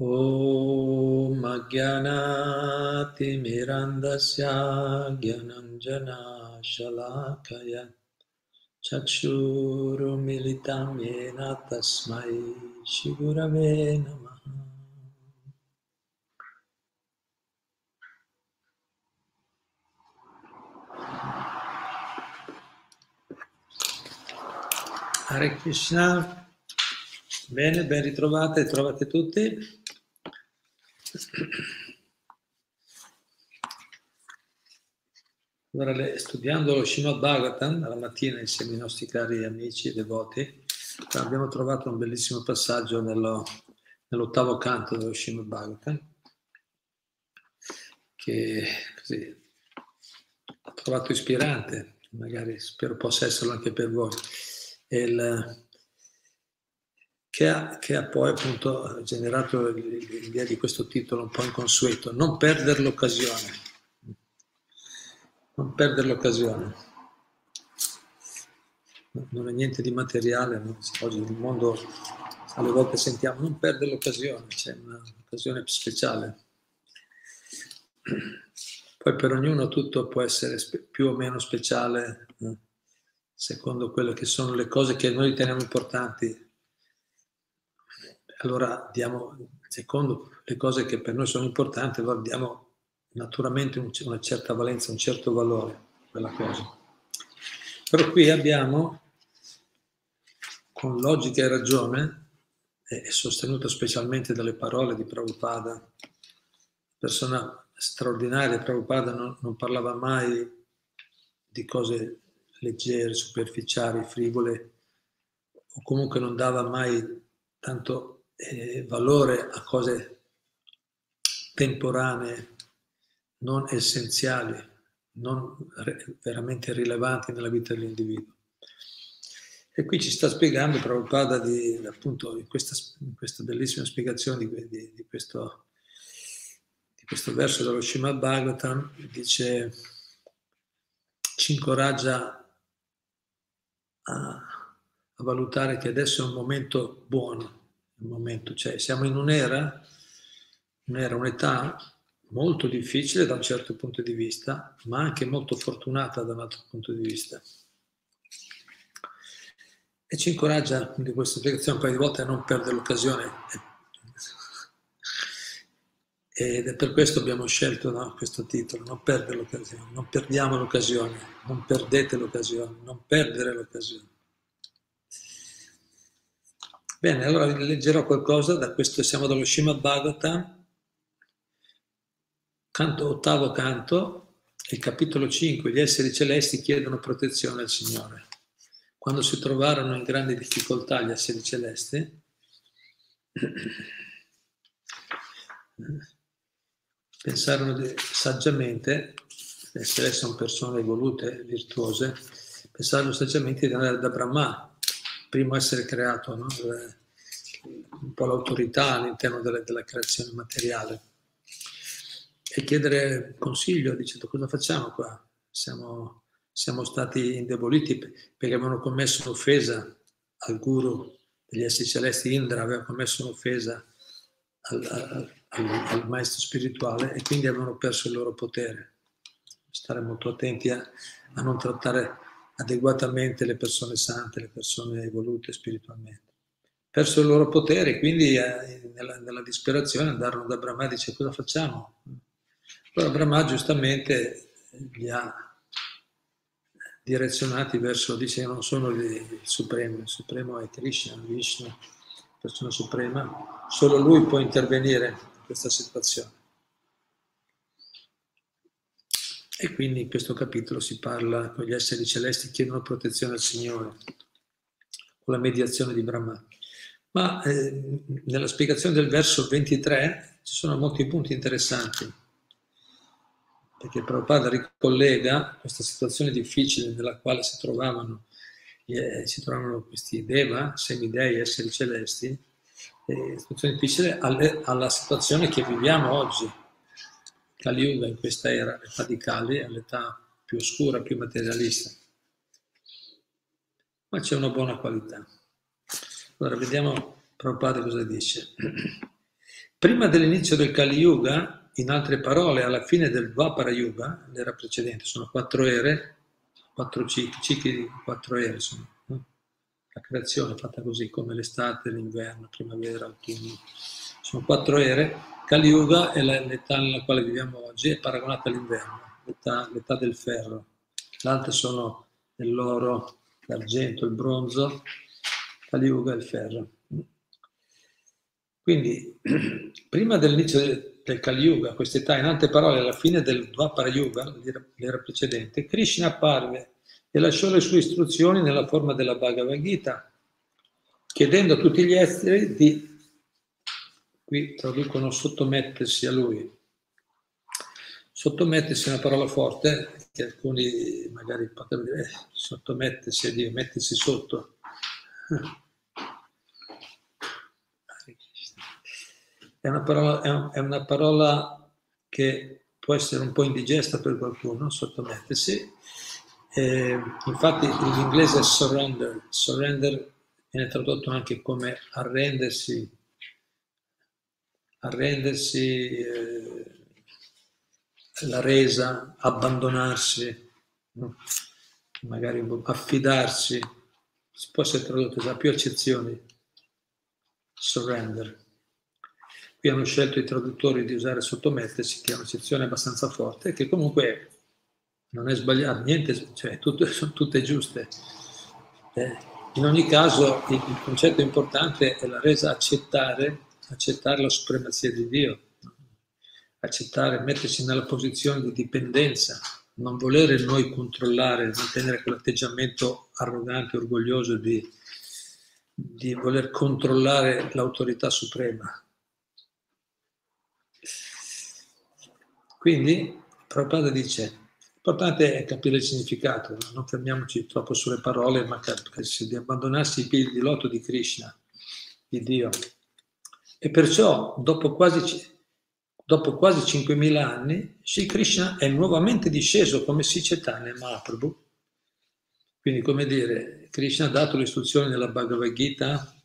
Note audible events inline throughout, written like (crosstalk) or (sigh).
ॐ अज्ञानातिमिरन्दस्य ज्ञानञ्जनाशलाकय चक्षुरुमिलितं येन तस्मै श्रीगुरवे नमः Hare Krishna, bene, ben ritrovate, trovate tutti. Allora, studiando lo Srimad Bhagavatam alla mattina insieme ai nostri cari amici e devoti, abbiamo trovato un bellissimo passaggio nello, nell'ottavo canto dello Srimad Bhagavatam che così, ho trovato ispirante, magari spero possa esserlo anche per voi. Il, che, ha, che, ha, poi appunto generato l'idea di questo titolo un po' inconsueto, non perdere l'occasione. Non perdere l'occasione. Non è niente di materiale, oggi nel mondo alle volte sentiamo non perdere l'occasione, c'è un'occasione speciale. Poi per ognuno tutto può essere più o meno speciale. Eh? secondo quelle che sono le cose che noi riteniamo importanti, allora diamo, secondo le cose che per noi sono importanti, allora diamo naturalmente una certa valenza, un certo valore quella cosa. Però qui abbiamo, con logica e ragione, e sostenuto specialmente dalle parole di Prabhupada, persona straordinaria, Prabhupada non, non parlava mai di cose leggere, superficiali, frivole, o comunque non dava mai tanto eh, valore a cose temporanee, non essenziali, non re- veramente rilevanti nella vita dell'individuo. E qui ci sta spiegando Prabhupada di, appunto in questa, in questa, bellissima spiegazione di, di, di, questo, di questo verso dello Srimad Bhagavatam, dice ci incoraggia a, a valutare che adesso è un momento buono, un momento, cioè siamo in un'era, un'era, un'età molto difficile da un certo punto di vista, ma anche molto fortunata da un altro punto di vista. E ci incoraggia, quindi questa spiegazione un paio di volte, a non perdere l'occasione. Ed è per questo abbiamo scelto no, questo titolo, non perdere l'occasione, non perdiamo l'occasione, non perdete l'occasione, non perdere l'occasione. Bene, allora leggerò qualcosa da questo, siamo dallo Srimad Bhagavatam, canto, ottavo canto, il capitolo 5, gli esseri celesti chiedono protezione al Signore. Quando si trovarono in grandi difficoltà gli esseri celesti, pensarono saggiamente, le stelle sono persone evolute, virtuose, pensarono saggiamente di andare da Brahma, primo essere creato, no? un po' l'autorità all'interno della, della, creazione materiale, e chiedere consiglio, dicendo cosa facciamo qua? Siamo, siamo stati indeboliti perché avevano commesso un'offesa al guru degli esseri celesti, Indra aveva commesso un'offesa al, al al, maestro spirituale e quindi avevano perso il loro potere. Stare molto attenti a, a non trattare adeguatamente le persone sante, le persone evolute spiritualmente. Perso il loro potere, quindi eh, nella, nella, disperazione andarono da Brahma e dice cosa facciamo? Allora Brahma giustamente li ha direzionati verso, dice non sono il Supremo, il Supremo è Krishna, Vishnu, persona suprema, solo lui può intervenire questa situazione. E quindi in questo capitolo si parla, con gli esseri celesti chiedono protezione al Signore, con la mediazione di Brahma. Ma eh, nella spiegazione del verso 23 ci sono molti punti interessanti, perché Prabhupada ricollega questa situazione difficile nella quale si trovavano, eh, si trovavano questi Deva, semidei, esseri celesti, eh, situazione difficile alle, alla situazione che viviamo oggi. Kali Yuga in questa era, l'età di Kali, è l'età più oscura, più materialista. Ma c'è una buona qualità. Allora vediamo Prabhupada cosa dice. (clears throat) Prima dell'inizio del Kali Yuga, in altre parole, alla fine del Dvapara Yuga, l'era precedente, sono quattro ere, quattro cicli, cicli di quattro ere sono. No? La creazione è fatta così, come l'estate, l'inverno, primavera, autunno. Sono quattro ere. Kali Yuga è l'età nella quale viviamo oggi, è paragonata all'inverno, l'età, l'età del ferro. L'altre sono l'oro, l'argento, il bronzo, Kali Yuga e il ferro. Quindi, (clears throat) prima dell'inizio del Kali Yuga, questa età, in altre parole, alla fine del Dvapara Yuga, l'era precedente, Krishna apparve e lasciò le sue istruzioni nella forma della Bhagavad Gita, chiedendo a tutti gli esseri di, qui traducono sottomettersi a lui. Sottomettersi è una parola forte, che alcuni magari potrebbero dire, eh, sottomettersi a Dio, mettersi sotto. è una parola, è una parola che può essere un po' indigesta per qualcuno, sottomettersi. Eh, infatti l'inglese è surrender, surrender viene tradotto anche come arrendersi, arrendersi, eh, la resa, abbandonarsi, magari affidarsi, può essere tradotto da più accezioni, surrender. Qui hanno scelto i traduttori di usare sottomettersi, che è una sezione abbastanza forte, che comunque non è sbagliato, niente, cioè tutto, (laughs) sono tutte giuste. Eh, in ogni caso il, il, concetto importante è la resa accettare, accettare la supremazia di Dio, accettare, mettersi nella posizione di dipendenza, non volere noi controllare, mantenere quell'atteggiamento arrogante, orgoglioso di, di voler controllare l'autorità suprema. Quindi Prabhupada dice, l'importante è capire il significato, non fermiamoci troppo sulle parole, ma di abbandonarsi i piedi di loto di Krishna, di Dio. E perciò, dopo quasi, dopo quasi 5.000 anni, Sri Krishna è nuovamente disceso come Sicetane Mahaprabhu. Quindi, come dire, Krishna ha dato le istruzioni nella Bhagavad Gita,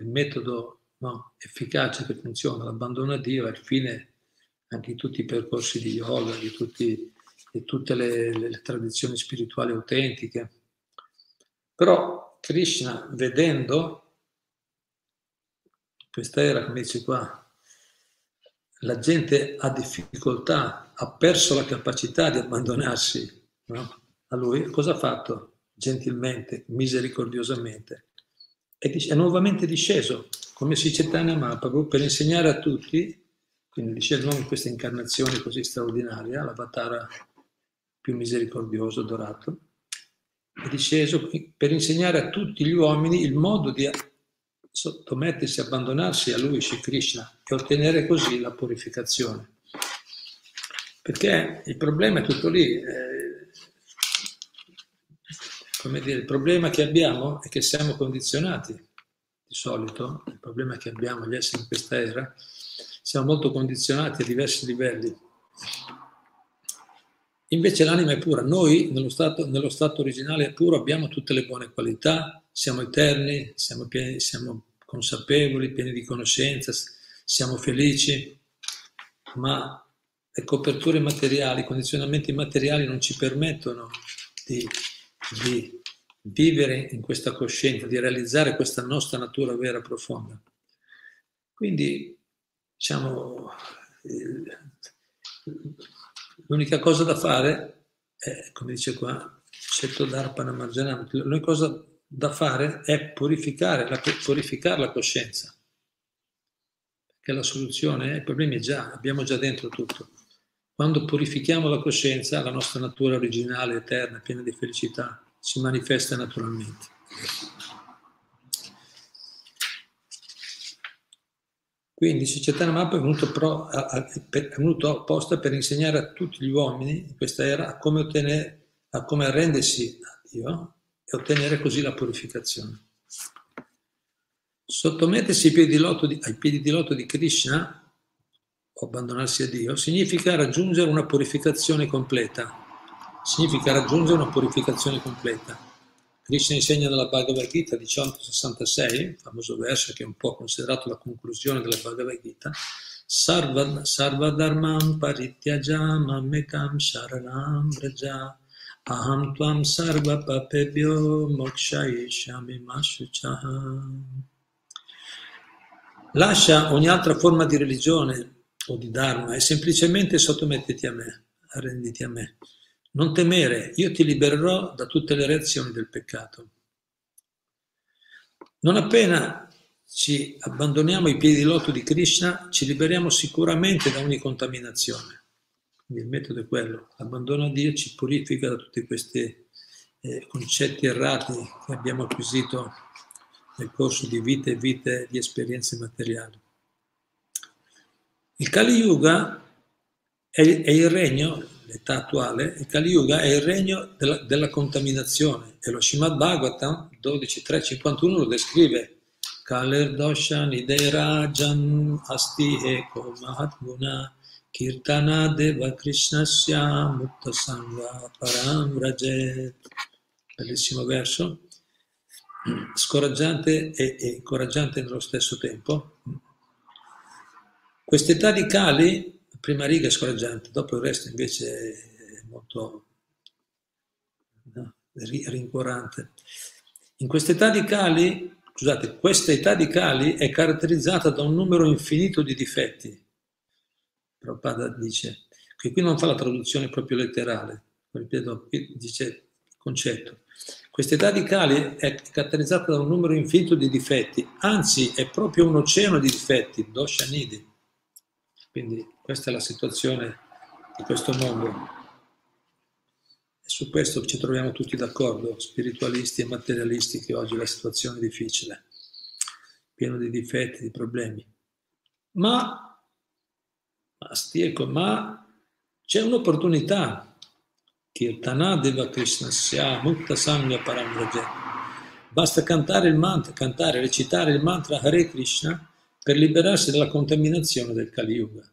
il metodo no, efficace che funziona, l'abbandono a Dio il fine anche di tutti i percorsi di yoga, di, tutti, di tutte le, le, tradizioni spirituali autentiche. Però Krishna, vedendo questa era, come dice qua, la gente ha difficoltà, ha perso la capacità di abbandonarsi no? a lui, cosa ha fatto? Gentilmente, misericordiosamente. È, è nuovamente disceso, come si Chaitanya Mahaprabhu, per insegnare a tutti quindi dice nome in questa incarnazione così straordinaria, l'avatar più misericordioso, dorato, è disceso per insegnare a tutti gli uomini il modo di sottomettersi, abbandonarsi a lui, Shri Krishna, e ottenere così la purificazione. Perché il problema è tutto lì. Eh, come dire, il problema che abbiamo è che siamo condizionati, di solito, il problema che abbiamo gli esseri in questa era, siamo molto condizionati a diversi livelli. Invece l'anima è pura, noi nello stato, nello stato originale puro abbiamo tutte le buone qualità, siamo eterni, siamo, pieni, siamo consapevoli, pieni di conoscenza, siamo felici, ma le coperture materiali, i condizionamenti materiali non ci permettono di, di vivere in questa coscienza, di realizzare questa nostra natura vera e profonda. Quindi diciamo, l'unica cosa da fare è, come dice qua, Cetto Dharpana Marjanam, l'unica cosa da fare è purificare la, purificare la coscienza. Perché la soluzione ai problemi è già, abbiamo già dentro tutto. Quando purifichiamo la coscienza, la nostra natura originale, eterna, piena di felicità, si manifesta naturalmente. Quindi Società Mappa è venuto, pro, è venuto apposta per insegnare a tutti gli uomini in questa era a come, ottenere, a come arrendersi a Dio e ottenere così la purificazione. Sottomettersi ai piedi, di, ai piedi di loto di Krishna o abbandonarsi a Dio significa raggiungere una purificazione completa. Significa raggiungere una purificazione completa. Krishna insegna nella Bhagavad Gita 1866, famoso verso che è un po' considerato la conclusione della Bhagavad Gita, Sarva, Sarvadharmam parityajam amekam sharanam vraja tvam sarva papebhyo mokshayishami mashuchaham. Lascia ogni altra forma di religione o di dharma e semplicemente sottomettiti a me, arrenditi a me. Non temere, io ti libererò da tutte le reazioni del peccato. Non appena ci abbandoniamo ai piedi di di Krishna, ci liberiamo sicuramente da ogni contaminazione. Il metodo è quello, l'abbandono a Dio ci purifica da tutti questi eh, concetti errati che abbiamo acquisito nel corso di vite e vite di esperienze materiali. Il Kali Yuga è, è il regno l'età attuale, il Kali Yuga è il regno della, della contaminazione. E lo Srimad Bhagavatam 12.3.51 lo descrive. Kaler Doshan Iderajan Asti Eko Mahatmuna Krishnasya Mutta Sangha Param Rajet bellissimo verso scoraggiante e, e incoraggiante nello stesso tempo quest'età di Kali prima riga è scoraggiante, dopo il resto invece è molto no, rincuorante. In questa età di Kali, scusate, questa età di Kali è caratterizzata da un numero infinito di difetti. Prabhupada dice, che qui non fa la traduzione proprio letterale, ripeto, dice concetto. Questa età di Kali è caratterizzata da un numero infinito di difetti, anzi è proprio un oceano di difetti, doshanidi quindi questa è la situazione di questo mondo. E su questo ci troviamo tutti d'accordo, spiritualisti e materialisti, che oggi la situazione è difficile, pieno di difetti, di problemi. Ma, ma, stieko, ma c'è un'opportunità. Kirtana Deva Krishna Sya Mutta Samya Paramraja. Basta cantare il mantra, cantare, recitare il mantra Hare Krishna per liberarsi dalla contaminazione del Kali Yuga.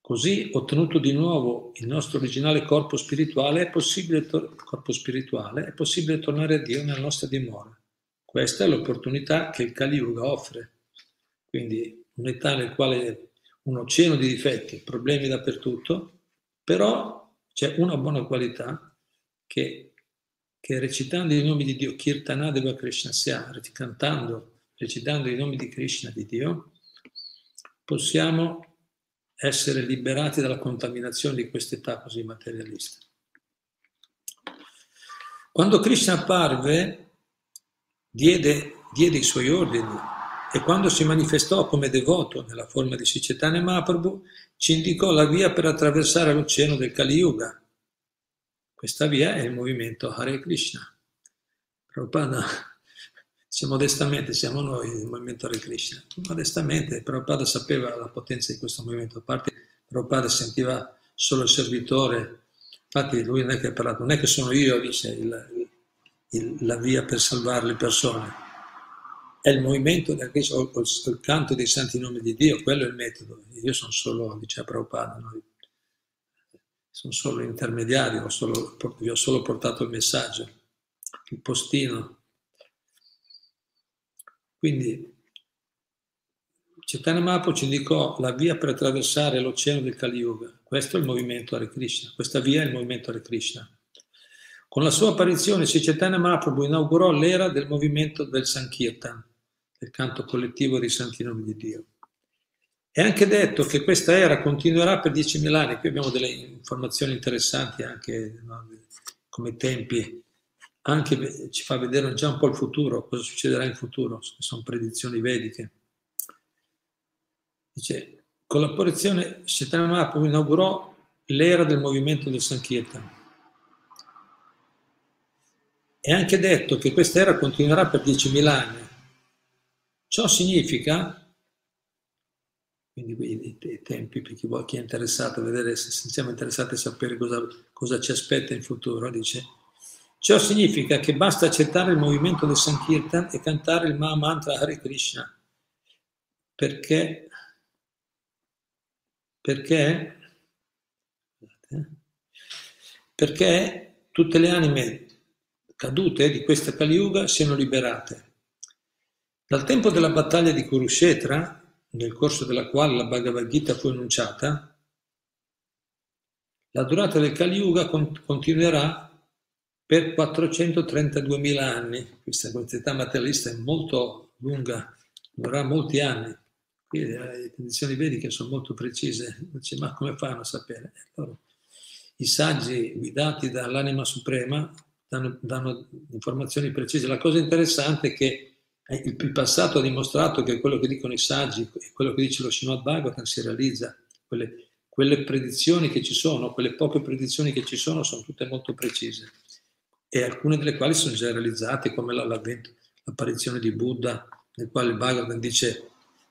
Così, ottenuto di nuovo il nostro originale corpo spirituale, è possibile, tor- corpo spirituale, è possibile tornare a Dio nella nostra dimora. Questa è l'opportunità che il Kali Yuga offre. Quindi un'età nel quale un oceano di difetti, problemi dappertutto, però c'è una buona qualità che che recitando i nomi di Dio, Kirtana Deva Krishna Sya, cantando, recitando i nomi di Krishna, di Dio, possiamo essere liberati dalla contaminazione di quest'età così materialista. Quando Krishna apparve, diede, diede i suoi ordini e quando si manifestò come devoto nella forma di Sicetane Mahaprabhu, ci indicò la via per attraversare l'oceano del Kali Yuga, questa via è il movimento Hare Krishna. Prabhupada, (laughs) dice modestamente, siamo noi il movimento Hare Krishna. Modestamente, Prabhupada sapeva la potenza di questo movimento, a parte Prabhupada sentiva solo il servitore, infatti lui non è che ha parlato, non è che sono io, dice, il, il, la via per salvare le persone, è il movimento del Krishna, o il, canto dei santi nomi di Dio, quello è il metodo. Io sono solo, dice Prabhupada, noi sono solo intermediario, solo, vi ho solo portato il messaggio, il postino. Quindi Chaitanya Mahaprabhu ci indicò la via per attraversare l'oceano del Kali Yuga. Questo è il movimento Hare Krishna, questa via è il movimento Hare Krishna. Con la sua apparizione, Chaitanya Mahaprabhu inaugurò l'era del movimento del Sankirtan, del canto collettivo dei santi nomi di Dio. È anche detto che questa era continuerà per 10.000 anni, qui abbiamo delle informazioni interessanti anche no, come tempi, anche ci fa vedere già un po' il futuro, cosa succederà in futuro, sono predizioni vediche. Dice, con l'apparizione Mahaprabhu inaugurò l'era del movimento del Sankirtan. È anche detto che questa era continuerà per 10.000 anni. Ciò significa quindi i tempi per chi, vuole, chi è interessato a vedere, se siamo interessati a sapere cosa, cosa ci aspetta in futuro, dice Ciò significa che basta accettare il movimento del Sankirtan e cantare il Maha Mantra Hare Krishna. Perché? Perché? Perché tutte le anime cadute di questa Kali Yuga siano liberate. Dal tempo della battaglia di Kurushetra, nel corso della quale la Bhagavad Gita fu annunciata, la durata del Kali Yuga continuerà per 432.000 anni. Questa quantità materialista è molto lunga, durerà molti anni. Qui le condizioni vediche sono molto precise. Dice, ma come fanno a sapere? Allora, I saggi guidati dall'anima suprema danno, danno informazioni precise. La cosa interessante è che il passato ha dimostrato che quello che dicono i saggi e quello che dice lo Srimad Bhagavatam si realizza. Quelle, quelle predizioni che ci sono, quelle poche predizioni che ci sono, sono tutte molto precise e alcune delle quali sono già realizzate, come l'avvento, l'apparizione di Buddha, nel quale il Bhagavatam dice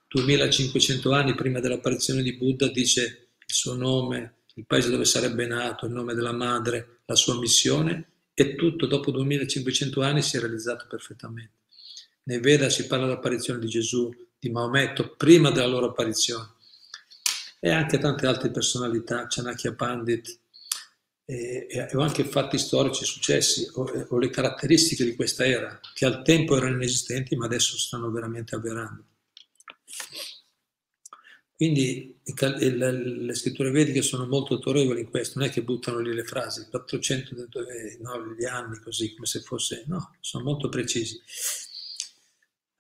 2500 anni prima dell'apparizione di Buddha, dice il suo nome, il paese dove sarebbe nato, il nome della madre, la sua missione, e tutto dopo 2500 anni si è realizzato perfettamente. Nei Veda si parla dell'apparizione di Gesù, di Maometto, prima della loro apparizione. E anche tante altre personalità, Chanakya Pandit, e, e anche fatti storici successi o, o, le caratteristiche di questa era, che al tempo erano inesistenti ma adesso stanno veramente avverando. Quindi le scritture vediche sono molto autorevoli in questo, non è che buttano lì le frasi, 400 no, gli anni così come se fosse, no, sono molto precisi.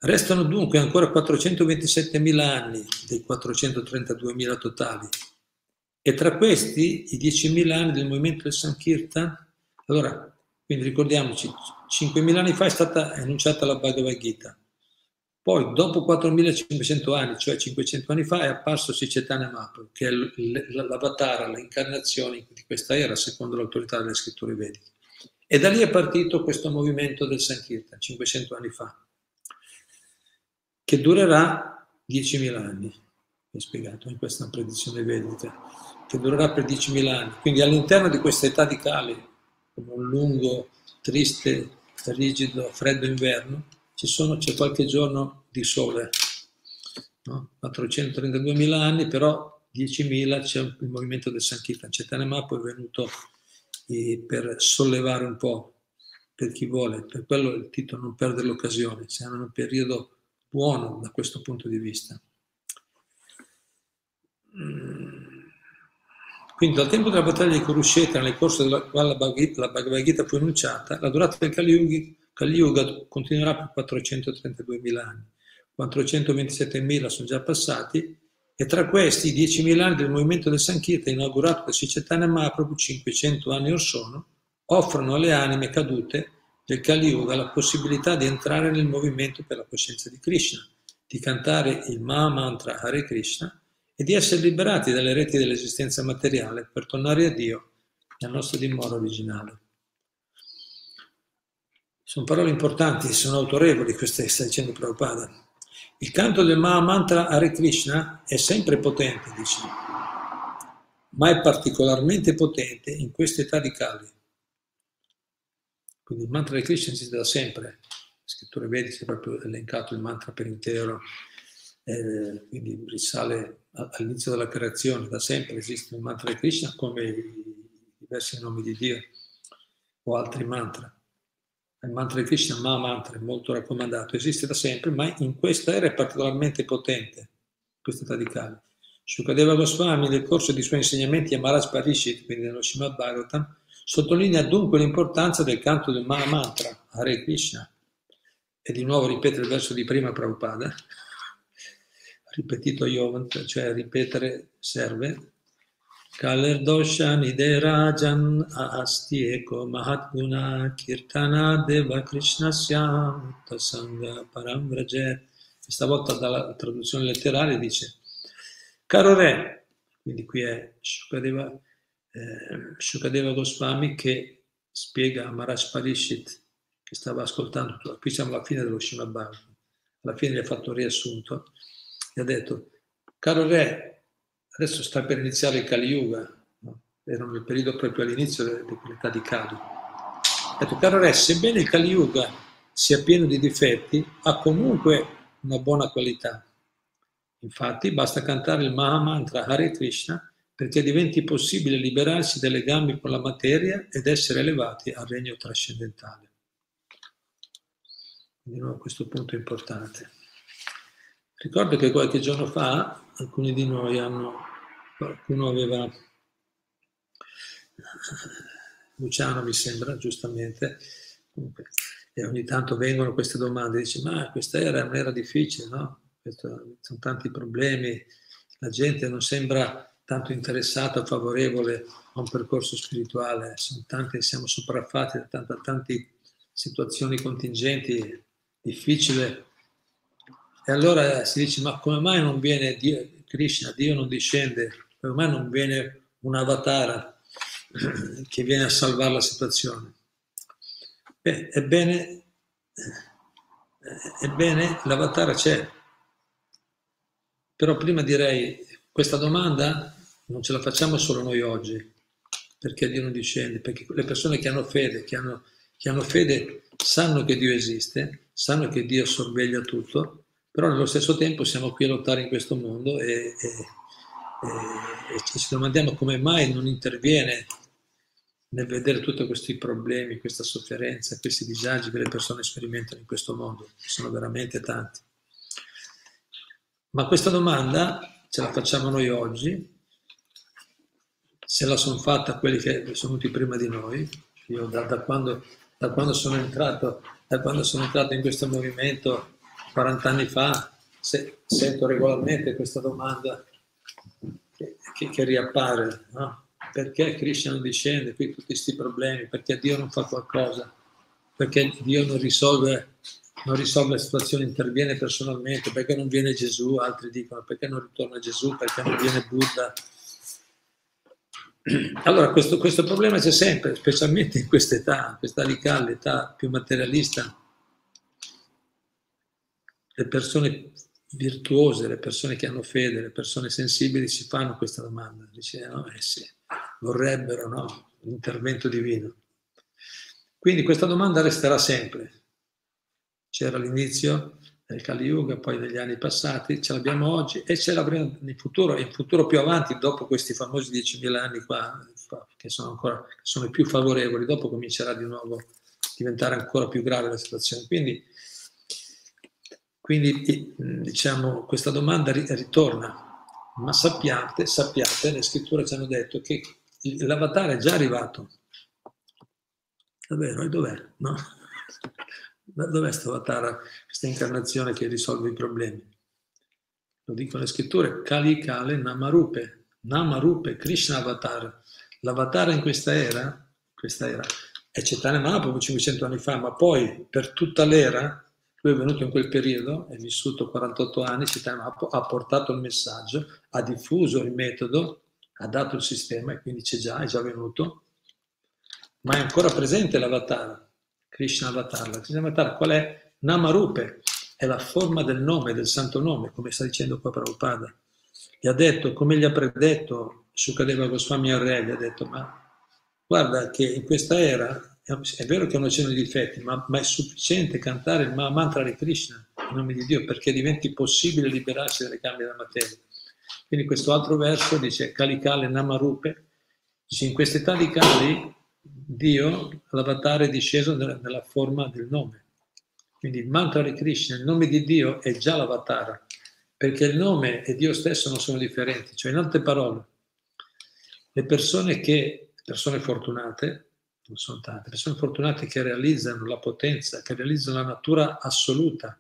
Restano dunque ancora 427.000 anni dei 432.000 totali. E tra questi i 10.000 anni del movimento del Sankirtan, allora, quindi ricordiamoci, 5.000 anni fa è stata annunciata la Bhagavad Gita, poi dopo 4.500 anni, cioè 500 anni fa, è apparso Sicetane Mahaprabhu, che è l'avatara, l'incarnazione di questa era, secondo l'autorità delle scritture vediche. E da lì è partito questo movimento del Sankirtan, 500 anni fa, che durerà 10.000 anni è spiegato in questa predizione vedica, che durerà per 10.000 anni. Quindi all'interno di questa età di Kali, come un lungo, triste, rigido, freddo inverno, sono, c'è qualche giorno di sole, no? 432.000 anni, però 10.000 c'è il movimento del Sankirtan. Mahaprabhu è venuto eh, per sollevare un po' per chi vuole, per quello il titolo non perdere l'occasione, siamo in un periodo buono da questo punto di vista. Quindi dal tempo della battaglia di Kurukshetra, nel corso della quale la Bhagavad Gita fu annunciata, la durata del Kali, Kali Yuga continuerà per 432.000 anni. 427.000 sono già passati e tra questi 10.000 anni del movimento del Sankirtan inaugurato da Sicetana Mahaprabhu 500 anni or sono, offrono alle anime cadute del Kali Yuga la possibilità di entrare nel movimento per la coscienza di Krishna, di cantare il Maha Mantra Hare Krishna e di essere liberati dalle reti dell'esistenza materiale per tornare a Dio nel nostro dimora originale. Sono parole importanti, sono autorevoli queste che sta dicendo Prabhupada. Il canto del Maha Mantra Hare Krishna è sempre potente, dice, ma è particolarmente potente in questa età di Kali. Quindi il mantra di Krishna esiste da sempre. Le scritture vediche è proprio elencato il mantra per intero, eh, quindi risale all'inizio della creazione, da sempre esiste un mantra di Krishna come i diversi nomi di Dio o altri mantra. Il mantra di Krishna, Ma mantra, è molto raccomandato, esiste da sempre, ma in questa era è particolarmente potente, di Kali. Shukadeva Goswami, nel corso dei suoi insegnamenti a Maharaj Parishit, quindi nello Srimad Bhagavatam, sottolinea dunque l'importanza del canto del Maha Mantra, Hare Krishna. E di nuovo ripete il verso di prima Prabhupada, ripetito Yovant, cioè ripetere serve. Kaler dosha niderajan asti eko mahatguna kirtana deva krishna syam tasanga param vrajet. Questa volta dalla traduzione letterale dice Caro re, quindi qui è Shukadeva, eh, Shukadeva Goswami che spiega a Maharaj Parishit che stava ascoltando, qui siamo alla fine dello Srimad Bhagavatam, alla fine gli ha fatto un riassunto gli ha detto, caro re, adesso sta per iniziare il Kali Yuga, no? era nel periodo proprio all'inizio dell'età di Kali. Ha detto, caro re, sebbene il Kali Yuga sia pieno di difetti, ha comunque una buona qualità. Infatti basta cantare il Maha Mantra Hare Krishna perché diventi possibile liberarsi dai legami con la materia ed essere elevati al regno trascendentale. Di nuovo questo punto è importante. Ricordo che qualche giorno fa alcuni di noi hanno, qualcuno aveva, Luciano mi sembra, giustamente, comunque, e ogni tanto vengono queste domande, dice ma questa era un'era difficile, no? Questo, sono tanti problemi, la gente non sembra tanto interessata favorevole a un percorso spirituale, tanti, siamo sopraffatti da tante, tante situazioni contingenti, difficile. E allora si dice, ma come mai non viene Dio, Krishna, Dio non discende, come mai non viene un avatar che viene a salvare la situazione? Beh, ebbene, ebbene l'avatar c'è. Però prima direi, questa domanda non ce la facciamo solo noi oggi, perché Dio non discende, perché le persone che hanno fede, che hanno, che hanno fede, sanno che Dio esiste, sanno che Dio sorveglia tutto, però nello stesso tempo siamo qui a lottare in questo mondo e, e, e, ci domandiamo come mai non interviene nel vedere tutti questi problemi, questa sofferenza, questi disagi che le persone sperimentano in questo mondo, sono veramente tanti. Ma questa domanda ce la facciamo noi oggi, se la sono fatta quelli che sono venuti prima di noi. Io da, da, quando, da, quando, sono entrato, da quando sono entrato in questo movimento 40 anni fa, se, sento regolarmente questa domanda che, che, che riappare. No? Perché Krishna non discende qui tutti questi problemi? Perché Dio non fa qualcosa? Perché Dio non risolve, non risolve la situazione, interviene personalmente? Perché non viene Gesù? Altri dicono perché non ritorna Gesù? Perché non viene Buddha? (clears throat) Allora, questo, questo, problema c'è sempre, specialmente in questa età, questa età l'età più materialista. Le persone virtuose, le persone che hanno fede, le persone sensibili si fanno questa domanda. Dice, no, eh sì, vorrebbero no, l'intervento divino. Quindi questa domanda resterà sempre. C'era all'inizio nel Kali Yuga, poi negli anni passati, ce l'abbiamo oggi e ce l'avremo in futuro, in futuro più avanti, dopo questi famosi 10.000 anni qua, che sono ancora che sono i più favorevoli, dopo comincerà di nuovo a diventare ancora più grave la situazione. Quindi, quindi diciamo, questa domanda ritorna, ma sappiate, sappiate, le scritture ci hanno detto che l'avatar è già arrivato. Davvero? E dov'è? No? Dov'è questo avatar, questa incarnazione che risolve i problemi? Lo dicono le scritture, Kali Kale Namarupe, Namarupe, Krishna Avatar. L'avatar in questa era, questa era è Chaitanya Mahaprabhu 500 anni fa, ma poi per tutta l'era, lui è venuto in quel periodo, è vissuto 48 anni, Chaitanya Mahaprabhu ha portato il messaggio, ha diffuso il metodo, ha dato il sistema e quindi c'è già, è già venuto, ma è ancora presente l'avatar Krishna Avatar. La Krishna Avatar qual è? Namarupe, è la forma del nome, del santo nome, come sta dicendo qua Prabhupada. Gli ha detto, come gli ha predetto Sukadeva Goswami al re, gli ha detto, ma guarda che in questa era, è vero che non c'erano difetti, ma, ma, è sufficiente cantare il mantra di Krishna, in nome di Dio, perché diventi possibile liberarsi dalle gambe della materia. Quindi questo altro verso dice Kali Kale Namarupe, dice in questa età di Kali Dio, l'avatar è disceso nella forma del nome. Quindi il mantra di Krishna, il nome di Dio è già l'avatar, perché il nome e Dio stesso non sono differenti. Cioè, in altre parole, le persone che, persone fortunate, non sono tante, persone fortunate che realizzano la potenza, che realizzano la natura assoluta,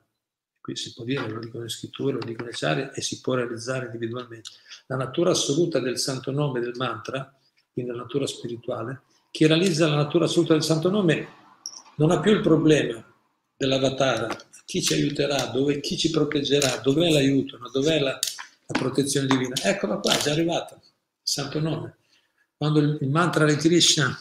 qui si può dire, lo dicono le scritture, lo dicono le sari, e si può realizzare individualmente, la natura assoluta del santo nome del mantra, quindi la natura spirituale, chi realizza la natura assoluta del Santo Nome non ha più il problema dell'avatar, chi ci aiuterà, dove, chi ci proteggerà, dov'è l'aiuto, dov'è la, la, protezione divina. Eccola qua, è già arrivata, il Santo Nome. Quando il, il mantra di Krishna,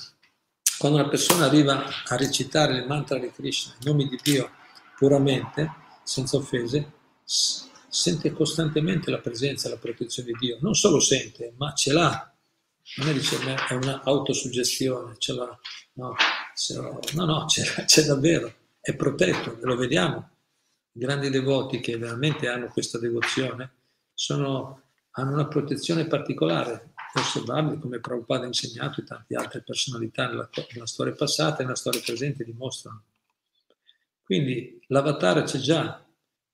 quando una persona arriva a recitare il mantra di Krishna, il nome di Dio puramente, senza offese, sente costantemente la presenza e la protezione di Dio. Non solo sente, ma ce l'ha è, dice, è un'autosuggestione, ce l'ha, no, no, no c'è, c'è, davvero, è protetto, lo vediamo. I grandi devoti che veramente hanno questa devozione sono, hanno una protezione particolare, osservabile come Prabhupada ha insegnato e tante altre personalità nella, nella storia passata e nella storia presente dimostrano. Quindi l'avatar c'è già,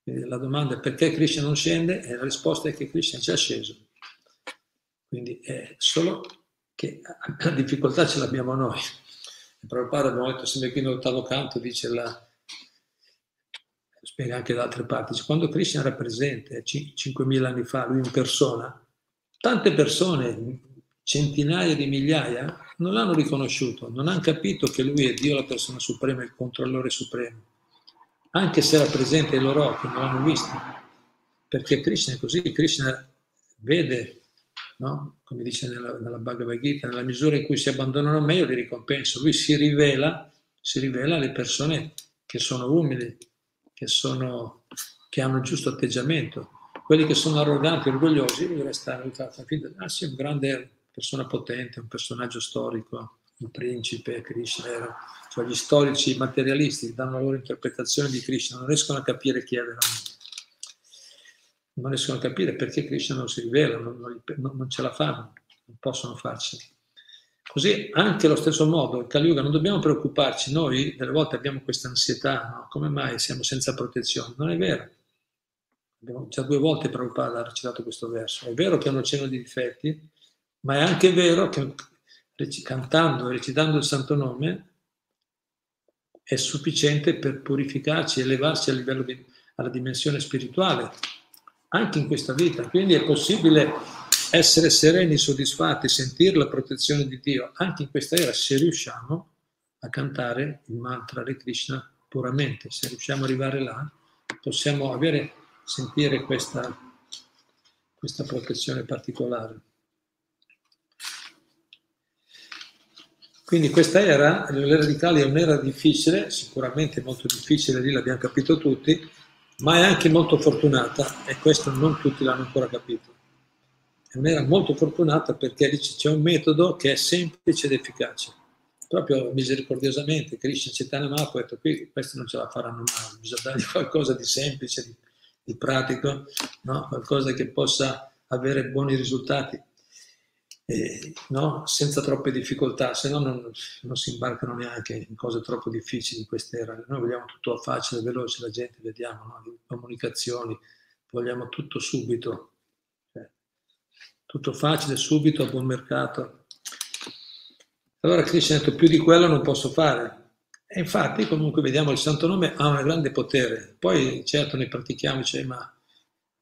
la domanda è perché Krishna non scende e la risposta è che Krishna è già sceso. Quindi è solo che la difficoltà ce l'abbiamo noi. Il Prabhupada, abbiamo detto sempre qui nell'ottavo canto, dice la, spiega anche da altre parti, quando Krishna era presente 5.000 anni fa, lui in persona, tante persone, centinaia di migliaia, non l'hanno riconosciuto, non hanno capito che lui è Dio, la persona suprema, il controllore supremo anche se era presente ai loro occhi, non l'hanno visto, perché Krishna è così, Krishna vede, no? come dice nella, nella Bhagavad Gita, nella misura in cui si abbandonano a me io li ricompenso, lui si rivela, si rivela alle persone che sono umili, che, sono, che hanno il giusto atteggiamento, quelli che sono arroganti, orgogliosi, lui resta ah sì, un grande persona potente, un personaggio storico, un principe, Krishna era cioè gli storici materialisti danno la loro interpretazione di Krishna, non riescono a capire chi è veramente. Non riescono a capire perché Krishna non si rivela, non, non, non ce la fanno, non possono farcela. Così anche allo stesso modo, in Kali Yuga non dobbiamo preoccuparci, noi delle volte abbiamo questa ansietà, no? come mai siamo senza protezione? Non è vero. Abbiamo già due volte Prabhupada ha recitato questo verso. È vero che hanno cenno di difetti, ma è anche vero che cantando e recitando il santo nome è sufficiente per purificarci, elevarci a livello di, alla dimensione spirituale, anche in questa vita. Quindi è possibile essere sereni, soddisfatti, sentire la protezione di Dio anche in questa era se riusciamo a cantare il mantra di Krishna puramente. Se riusciamo ad arrivare là, possiamo avere, sentire questa, questa protezione particolare. Quindi questa era, l'era di Kali è un'era difficile, sicuramente molto difficile, lì l'abbiamo capito tutti, ma è anche molto fortunata e questo non tutti l'hanno ancora capito. È un'era molto fortunata perché c'è un metodo che è semplice ed efficace. Proprio misericordiosamente Krishna Mahaprabhu ha detto qui questi non ce la faranno mai, bisogna dargli (laughs) qualcosa di semplice, di, di pratico, no? qualcosa che possa avere buoni risultati eh, no? senza troppe difficoltà, se no non, non, si imbarcano neanche in cose troppo difficili in quest'era. Noi vogliamo tutto facile, veloce, la gente vediamo, no? le comunicazioni, vogliamo tutto subito, cioè, tutto facile, subito, a buon mercato. Allora Krishna ha detto più di quello non posso fare. E infatti comunque vediamo il santo nome ha un grande potere. Poi certo ne pratichiamo, cioè, ma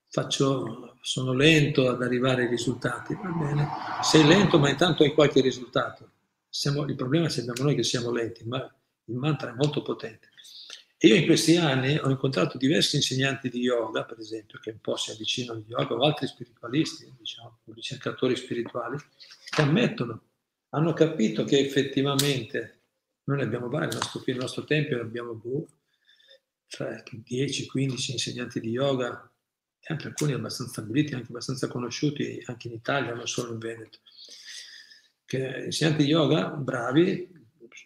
faccio, sono lento ad arrivare ai risultati, va bene, sei lento ma intanto hai qualche risultato. Siamo, il problema è che siamo noi che siamo lenti, ma il mantra è molto potente. E io in questi anni ho incontrato diversi insegnanti di yoga, per esempio, che un po' si avvicinano al yoga, o altri spiritualisti, diciamo, ricercatori spirituali, che ammettono, hanno capito che effettivamente noi ne abbiamo vari, nel nostro, nel nostro tempio abbiamo boh, tra 10-15 insegnanti di yoga, anche alcuni abbastanza stabiliti, anche abbastanza conosciuti anche in Italia, non solo in Veneto, che insegnanti di yoga bravi,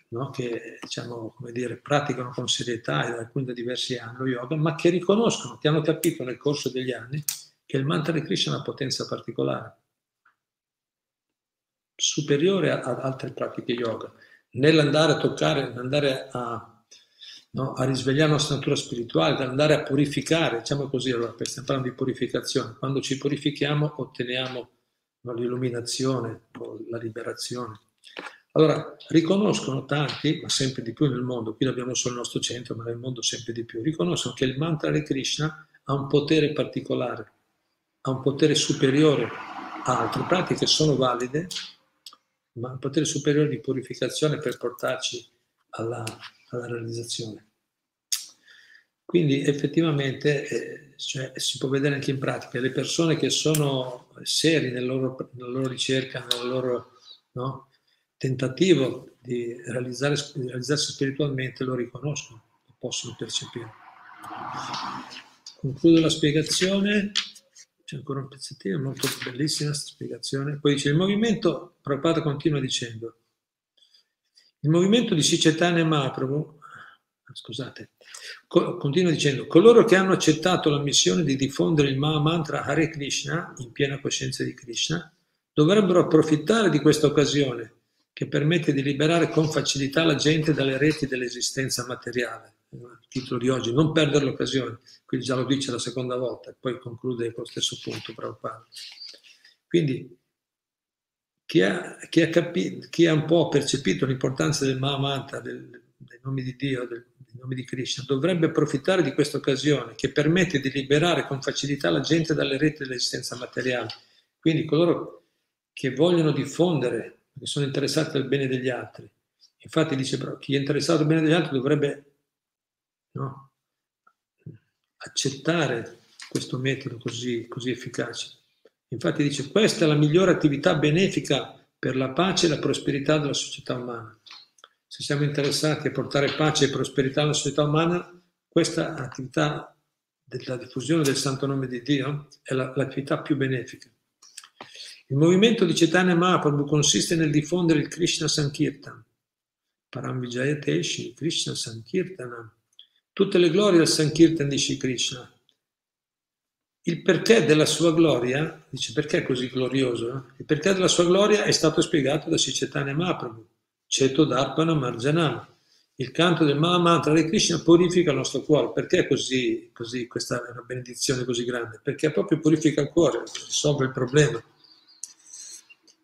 no? che diciamo, dire, praticano con serietà e alcuni da diversi anni yoga, ma che riconoscono, che hanno capito nel corso degli anni che il mantra di Krishna ha una potenza particolare, superiore a, altre pratiche yoga. Nell'andare a toccare, nell'andare a no? a risvegliare la nostra natura spirituale, ad andare a purificare, diciamo così, allora, stiamo parlando di purificazione, quando ci purifichiamo otteniamo no, l'illuminazione la liberazione. Allora, riconoscono tanti, ma sempre di più nel mondo, qui l'abbiamo solo il nostro centro, ma nel mondo sempre di più, riconoscono che il mantra di Krishna ha un potere particolare, ha un potere superiore a altre pratiche, sono valide, ma un potere superiore di purificazione per portarci alla, alla realizzazione. Quindi effettivamente eh, cioè, si può vedere anche in pratica, le persone che sono seri nella loro, nella loro ricerca, nel loro no, tentativo di, realizzare, di realizzarsi spiritualmente lo riconoscono, lo possono percepire. Concludo la spiegazione, c'è ancora un pezzettino, molto bellissima questa spiegazione. Poi dice, il movimento, Prabhupada continua dicendo, il movimento di Sicetane Mahaprabhu scusate, continua dicendo, coloro che hanno accettato la missione di diffondere il Maha Mantra Hare Krishna in piena coscienza di Krishna dovrebbero approfittare di questa occasione che permette di liberare con facilità la gente dalle reti dell'esistenza materiale. Il titolo di oggi, non perdere l'occasione, qui già lo dice la seconda volta, poi conclude con lo stesso punto Prabhupada. Quindi chi ha, chi, ha capito, chi ha, un po' percepito l'importanza del Mahamanta, del, dei nomi di Dio, del, dei nomi di Krishna, dovrebbe approfittare di questa occasione che permette di liberare con facilità la gente dalle reti dell'esistenza materiale. Quindi coloro che vogliono diffondere, che sono interessati al bene degli altri. Infatti dice, però, chi è interessato al bene degli altri dovrebbe no, accettare questo metodo così, così efficace. Infatti dice questa è la migliore attività benefica per la pace e la prosperità della società umana. Se siamo interessati a portare pace e prosperità alla società umana, questa attività della diffusione del santo nome di Dio è la, l'attività più benefica. Il movimento di Chaitanya Mahaprabhu consiste nel diffondere il Krishna Sankirtan. Paramvijayateshi, Krishna Sankirtana. Tutte le glorie del Sankirtan di Shri Krishna il perché della sua gloria, dice perché è così glorioso? Il perché della sua gloria è stato spiegato da Sicetane Mahaprabhu, Ceto Darpana Marjanam. Il canto del Mahamantra di Krishna purifica il nostro cuore. Perché è così, così, questa è una benedizione così grande? Perché proprio purifica il cuore, risolve il problema.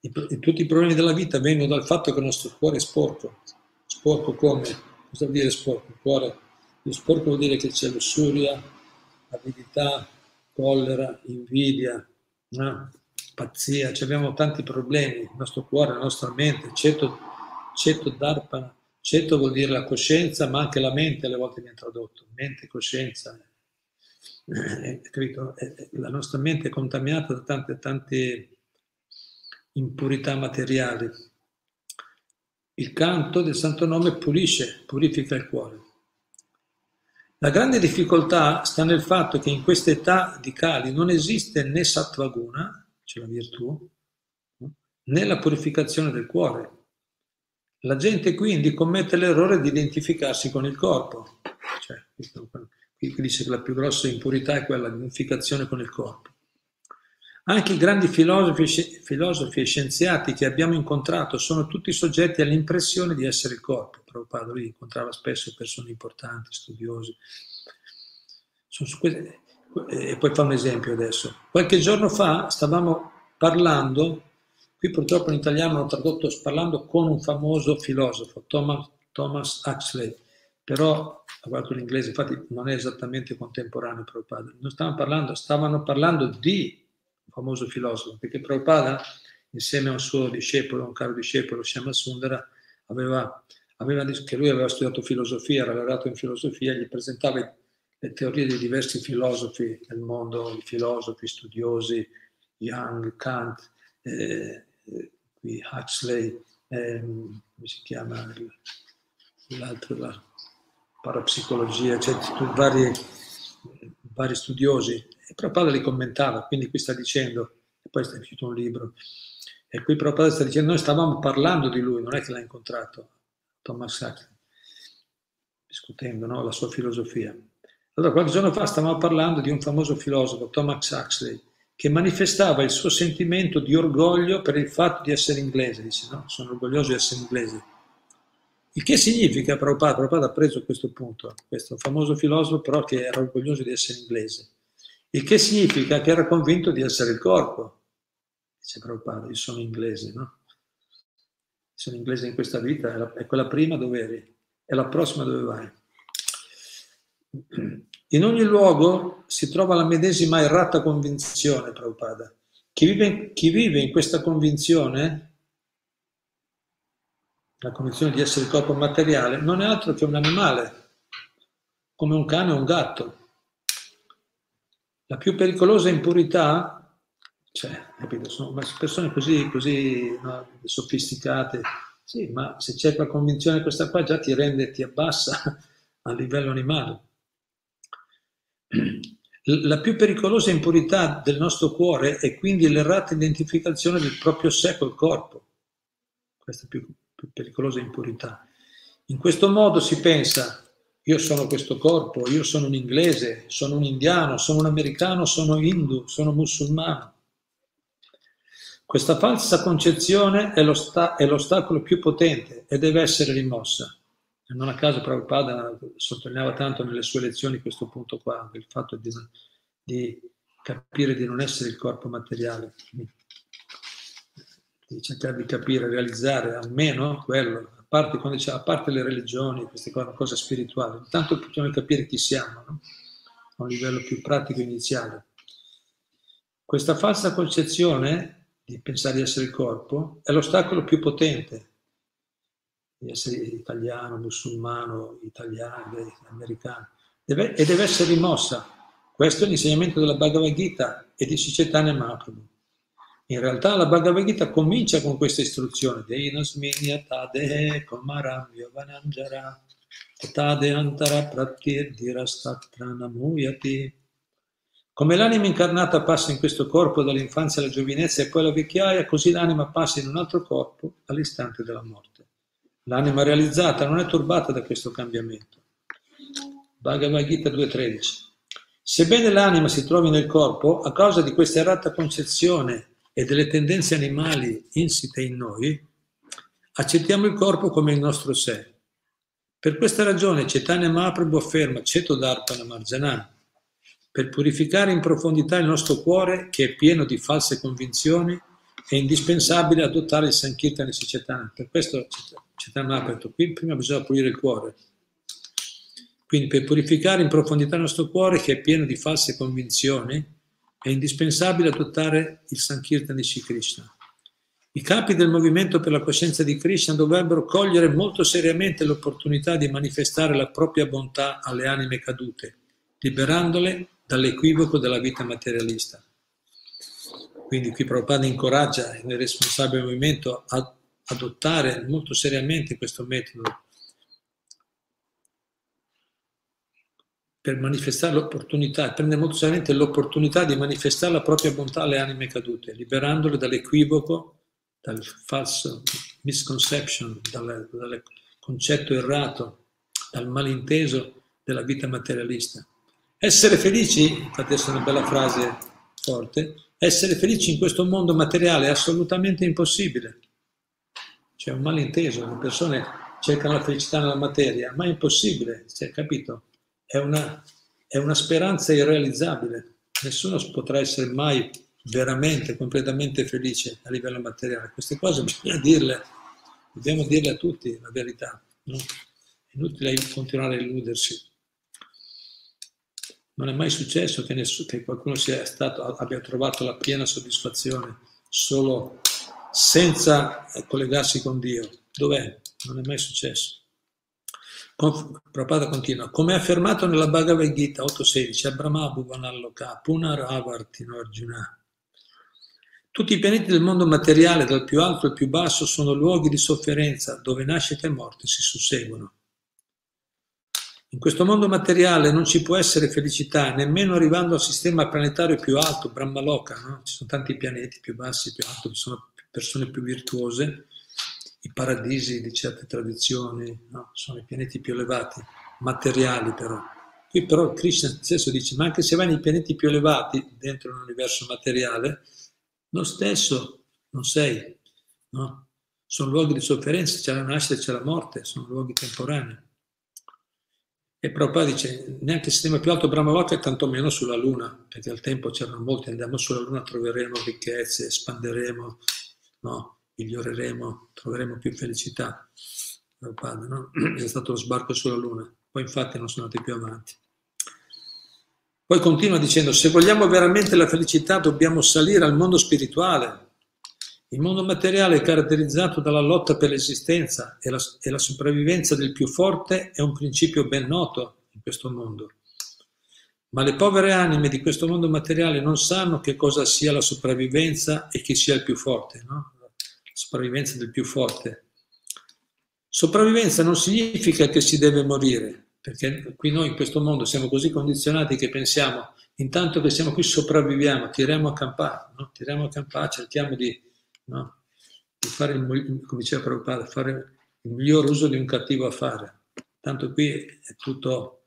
I, tutti i problemi della vita vengono dal fatto che il nostro cuore è sporco. Sporco come? Cosa vuol dire sporco? Il cuore, lo sporco vuol dire che c'è lussuria, avidità, collera, invidia, no? pazzia, cioè abbiamo tanti problemi, il nostro cuore, la nostra mente, ceto, ceto darpana, ceto vuol dire la coscienza, ma anche la mente alle volte viene tradotto, mente, coscienza, eh? Eh, eh, la nostra mente è contaminata da tante, tante impurità materiali. Il canto del Santo Nome pulisce, purifica il cuore. La grande difficoltà sta nel fatto che in questa età di Kali non esiste né sattvaguna, cioè la virtù, né la purificazione del cuore. La gente quindi commette l'errore di identificarsi con il corpo. Cioè, qui dice che la più grossa impurità è quella di identificazione con il corpo. Anche i grandi filosofi, filosofi, e scienziati che abbiamo incontrato sono tutti soggetti all'impressione di essere il corpo. Prabhupada lui incontrava spesso persone importanti, studiosi. Queste... E poi fa un esempio adesso. Qualche giorno fa stavamo parlando, qui purtroppo in italiano l'ho tradotto parlando con un famoso filosofo, Thomas, Thomas Huxley, però ha guardato l'inglese, infatti non è esattamente contemporaneo Prabhupada. Non stavano parlando, stavano parlando di famoso filosofo, perché Prabhupada, insieme a un suo discepolo, un caro discepolo, Shama Sundara, aveva, aveva, che lui aveva studiato filosofia, era laureato in filosofia, gli presentava le teorie di diversi filosofi del mondo, i filosofi studiosi, Young, Kant, eh, qui Huxley, eh, come si chiama l'altro, la parapsicologia, cioè vari, vari studiosi e Prabhupada li commentava, quindi qui sta dicendo, e poi è uscito un libro, e qui Prabhupada sta dicendo, noi stavamo parlando di lui, non è che l'ha incontrato, Thomas Sachs, discutendo no? la sua filosofia. Allora, qualche giorno fa stavamo parlando di un famoso filosofo, Thomas Huxley, che manifestava il suo sentimento di orgoglio per il fatto di essere inglese. Dice, no, sono orgoglioso di essere inglese. Il che significa, Prabhupada, Prabhupada ha preso questo punto, questo famoso filosofo però che era orgoglioso di essere inglese. Il che significa che era convinto di essere il corpo. Dice Prabhupada, io sono inglese, no? Sono inglese in questa vita, è quella prima dove eri, è la prossima dove vai. In ogni luogo si trova la medesima errata convinzione, Prabhupada. Chi vive, chi vive in questa convinzione, la convinzione di essere il corpo materiale, non è altro che un animale, come un cane o un gatto. La più pericolosa impurità, cioè, capito, sono persone così, così no, sofisticate, sì, ma se c'è la convinzione questa qua già ti rende, ti abbassa (laughs) a livello animale. La più pericolosa impurità del nostro cuore è quindi l'errata identificazione del proprio sé col corpo. Questa è più, più pericolosa impurità. In questo modo si pensa io sono questo corpo, io sono un inglese, sono un indiano, sono un americano, sono hindu, sono musulmano. Questa falsa concezione è, l'osta- è l'ostacolo più potente e deve essere rimossa. Non a caso Prabhupada sottolineava tanto nelle sue lezioni questo punto qua, il fatto di, di capire di non essere il corpo materiale, di cercare di capire, realizzare almeno quello, a parte, quando dice, a parte le religioni, queste cose, una cosa spirituale, intanto bisogna capire chi siamo, no? a un livello più pratico iniziale. Questa falsa concezione di pensare di essere il corpo, è l'ostacolo più potente di essere italiano, musulmano, italiano, americano, deve, e deve essere rimossa. Questo è l'insegnamento della Bhagavad Gita e di Sicetane Mahaprabhu. In realtà la Bhagavad Gita comincia con questa istruzione, come l'anima incarnata passa in questo corpo dall'infanzia alla giovinezza e poi alla vecchiaia, così l'anima passa in un altro corpo all'istante della morte. L'anima realizzata non è turbata da questo cambiamento. Bhagavad Gita 2.13. Sebbene l'anima si trovi nel corpo, a causa di questa errata concezione e delle tendenze animali insite in noi, accettiamo il corpo come il nostro sé. Per questa ragione Chaitanya Mahaprabhu afferma Ceto Darpana Marjana per purificare in profondità il nostro cuore, che è pieno di false convinzioni, è indispensabile adottare il Sankirtan e Sicetana. Per questo Chaitanya ha detto, qui prima bisogna pulire il cuore. Quindi per purificare in profondità il nostro cuore, che è pieno di false convinzioni, è indispensabile adottare il Sankirtan di Sri Krishna. I capi del movimento per la coscienza di Krishna dovrebbero cogliere molto seriamente l'opportunità di manifestare la propria bontà alle anime cadute, liberandole dall'equivoco della vita materialista. Quindi qui Prabhupada incoraggia il responsabile del movimento a adottare molto seriamente questo metodo per manifestare l'opportunità, prendere molto seriamente l'opportunità di manifestare la propria bontà alle anime cadute, liberandole dall'equivoco, dal falso misconception, dal, dal concetto errato, dal malinteso della vita materialista. Essere felici, infatti è una bella frase forte, essere felici in questo mondo materiale è assolutamente impossibile. C'è un malinteso, le persone cercano la felicità nella materia, ma è impossibile, cioè, capito? È una, è una speranza irrealizzabile. Nessuno potrà essere mai veramente, completamente felice a livello materiale. Queste cose bisogna dirle, dobbiamo dirle a tutti la verità. No? È inutile continuare a illudersi. Non è mai successo che, nessuno, che qualcuno stato, abbia trovato la piena soddisfazione solo senza collegarsi con Dio. Dov'è? Non è mai successo. Prabhupada continua, come affermato nella Bhagavad Gita 8.16, Abrahma Bhuvanalloka Punar Avartino Arjuna. Tutti i pianeti del mondo materiale, dal più alto al più basso, sono luoghi di sofferenza dove nascita e morte si susseguono. In questo mondo materiale non ci può essere felicità, nemmeno arrivando al sistema planetario più alto, Brahmaloka, no? ci sono tanti pianeti più bassi, più alti, ci sono persone più virtuose, i paradisi di certe tradizioni, no? sono i pianeti più elevati, materiali però. Qui però Krishna stesso dice, ma anche se vai nei pianeti più elevati, dentro l'universo materiale, lo stesso non sei, no? Sono luoghi di sofferenza, c'è la nascita e c'è la morte, sono luoghi temporanei. E Prabhupada dice, neanche il sistema più alto Brahmaloka e tantomeno sulla Luna, perché al tempo c'erano molti, andiamo sulla Luna, troveremo ricchezze, espanderemo, no? miglioreremo, troveremo più felicità. Prabhupada, no? (clears throat) È stato lo sbarco sulla Luna, poi infatti non sono andati più avanti. Poi continua dicendo, se vogliamo veramente la felicità dobbiamo salire al mondo spirituale, il mondo materiale è caratterizzato dalla lotta per l'esistenza e la, e la sopravvivenza del più forte è un principio ben noto in questo mondo. Ma le povere anime di questo mondo materiale non sanno che cosa sia la sopravvivenza e chi sia il più forte, no? Sopravvivenza del più forte. Sopravvivenza non significa che si deve morire, perché qui noi in questo mondo siamo così condizionati che pensiamo, intanto che siamo qui sopravviviamo, tiriamo a campare, no? tiriamo a campare, cerchiamo di no? di fare, il, come diceva Prabhupada, fare il miglior uso di un cattivo affare. Tanto qui è tutto,